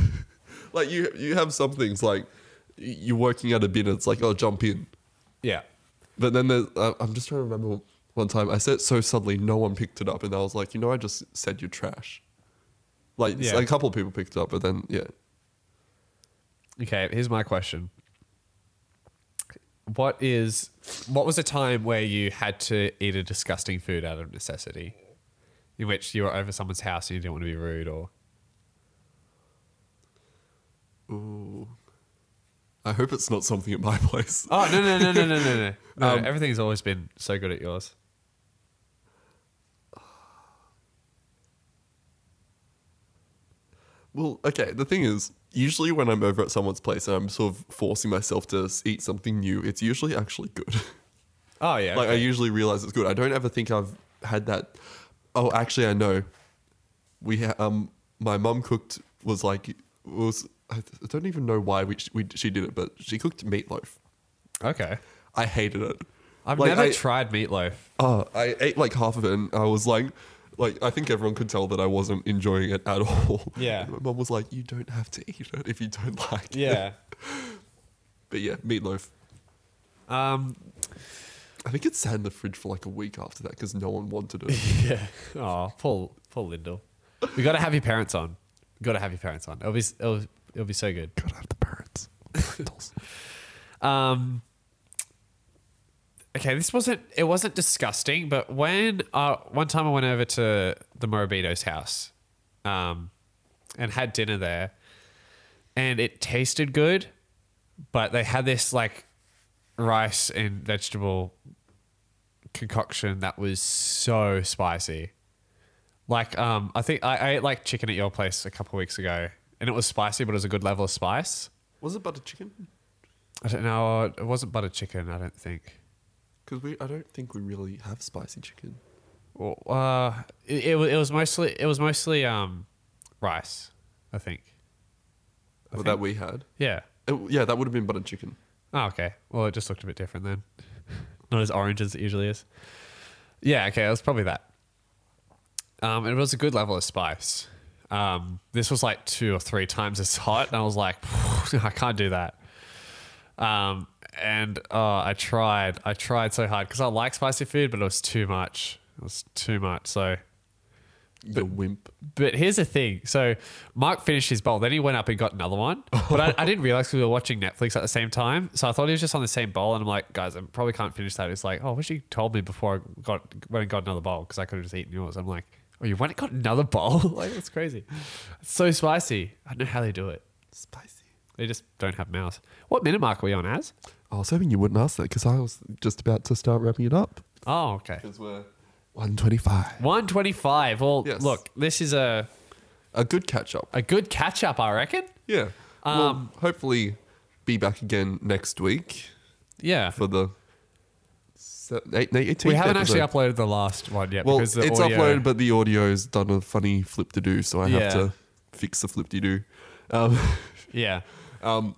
like you you have some things like you're working at a bin. It's like, oh, jump in. Yeah. But then there's, uh, I'm just trying to remember one time I said it so suddenly no one picked it up, and I was like, you know, I just said you're trash. Like Yeah. a couple of people picked it up, but then yeah, Okay, here's my question. What is what was a time where you had to eat a disgusting food out of necessity? In which you were over someone's house and you didn't want to be rude or ooh, I hope it's not something at my place. Oh no no no no no no no. no Um, everything's always been so good at yours. Well, okay. The thing is, usually when I'm over at someone's place and I'm sort of forcing myself to eat something new, it's usually actually good. Oh yeah. like I usually realize it's good. I don't ever think I've had that. Oh, actually, I know. We ha- um, my mum cooked was like was. I I don't even know why we, we she did it, but she cooked meatloaf. okay. I hated it. I've Like, never I- tried meatloaf. Oh, I ate like half of it, and I was like, like I think everyone could tell that I wasn't enjoying it at all. Yeah. And my mum was like, "You don't have to eat it if you don't like it." Yeah. But yeah, meatloaf. Um. I think it sat in the fridge for like a week after that because no one wanted it. Yeah. Oh, Paul. Paul Lindell. We got to have your parents on. We got to have your parents on. It'll be. It'll, it'll be so good. Gotta have the parents. Um. Okay, this wasn't. It wasn't disgusting, but when uh, one time I went over to the Morabito's house, um, and had dinner there, and it tasted good, but they had this like rice and vegetable concoction that was so spicy. Like, um, I think I, I ate like chicken at your place a couple of weeks ago, and it was spicy, but it was a good level of spice. Was it butter chicken? I don't know. It wasn't butter chicken. I don't think. Because we, I don't think we really have spicy chicken. Well, uh, it, it, was, it was mostly it was mostly um, rice. I think. Well, that we had. Yeah. It- yeah, that would have been butter chicken. Oh, okay. Well, it just looked a bit different then. Not as orange as it usually is. Yeah. Okay. It was probably that. Um, it was a good level of spice. Um, this was like two or three times as hot, and I was like, I can't do that. Um, and oh, I tried. I tried so hard because I like spicy food, but it was too much. It was too much. So the wimp. but here's the thing. So Mark finished his bowl. Then he went up and got another one. But I, I didn't realize we were watching Netflix at the same time. So I thought he was just on the same bowl. And I'm like, guys, I probably can't finish that. It's like, oh, I wish you told me before I got went and got another bowl because I could have just eaten yours. I'm like, oh, you went and got another bowl? like, that's crazy. It's so spicy. I don't know how they do it. Spicy. They just don't have mouths. What minute mark are we on as? I was hoping you wouldn't ask that because I was just about to start wrapping it up. Oh, okay. Because we're 125. 125. Well, Yes. look, this is a, A good catch up. a good catch up, I reckon. Yeah. Um, well, hopefully be back again next week Yeah. for the se- eight, eight, 18th We haven't actually uploaded the last one yet Well, because the it's audio, uploaded, but the audio's done a funny flip to do, so I Yeah. have to fix the flip to do. Um, yeah, um,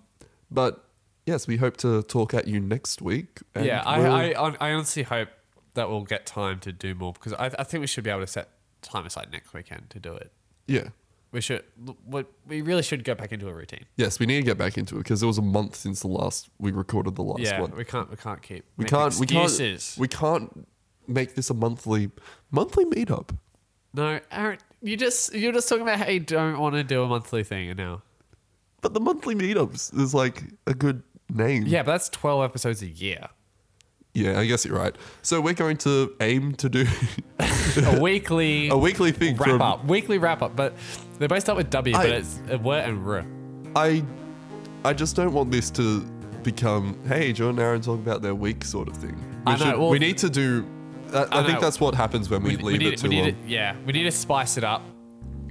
but yes, we hope to talk at you next week. and yeah. I, we'll- I hon- I honestly hope that we'll get time to do more because I, I think we should be able to set time aside next weekend to do it. yeah. We should. We we really should go back into a routine. Yes, we need to get back into it because it was a month since the last we recorded the last yeah, one. we can't. We can't keep. We can't. We can't. We can't make this a monthly monthly meetup. no, Aaron, you just you're just talking about how you don't want to do a monthly thing and now. But the monthly meetups is like a good name. Yeah, but that's twelve episodes a year. Yeah, I guess you're right. So we're going to aim to do A weekly a weekly thing. wrap from- up. Weekly wrap up, but they both start with W, I- but it's a word and R. I, I just don't want this to become, hey, John and Aaron talk about their week sort of thing. We, I know, should- well- we need to do. I, I, I think know. that's what happens when we, leave need, it too we need long. To, yeah, we need to spice it up.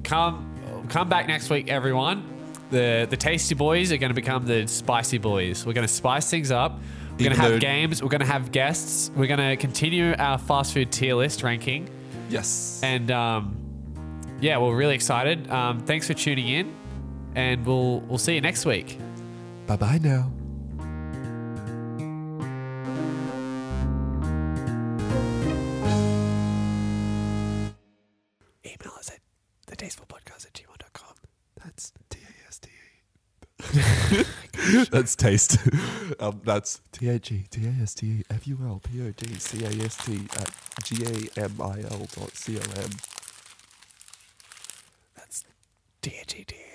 Come, come back next week, everyone. The the tasty boys are going to become the spicy boys. We're going to spice things up. We're gonna have games. We're going to have guests. We're going to continue our fast food tier list ranking. Yes. And um, yeah, we're really excited. Um, thanks for tuning in, and we'll we'll see you next week. Bye bye now. Email us at thetastefulpodcast at gmail.com. That's T A S T E. That's taste. um, that's T H E T A S T E F U L P O D C A S T at G A M I L dot C O M. That's T H E T A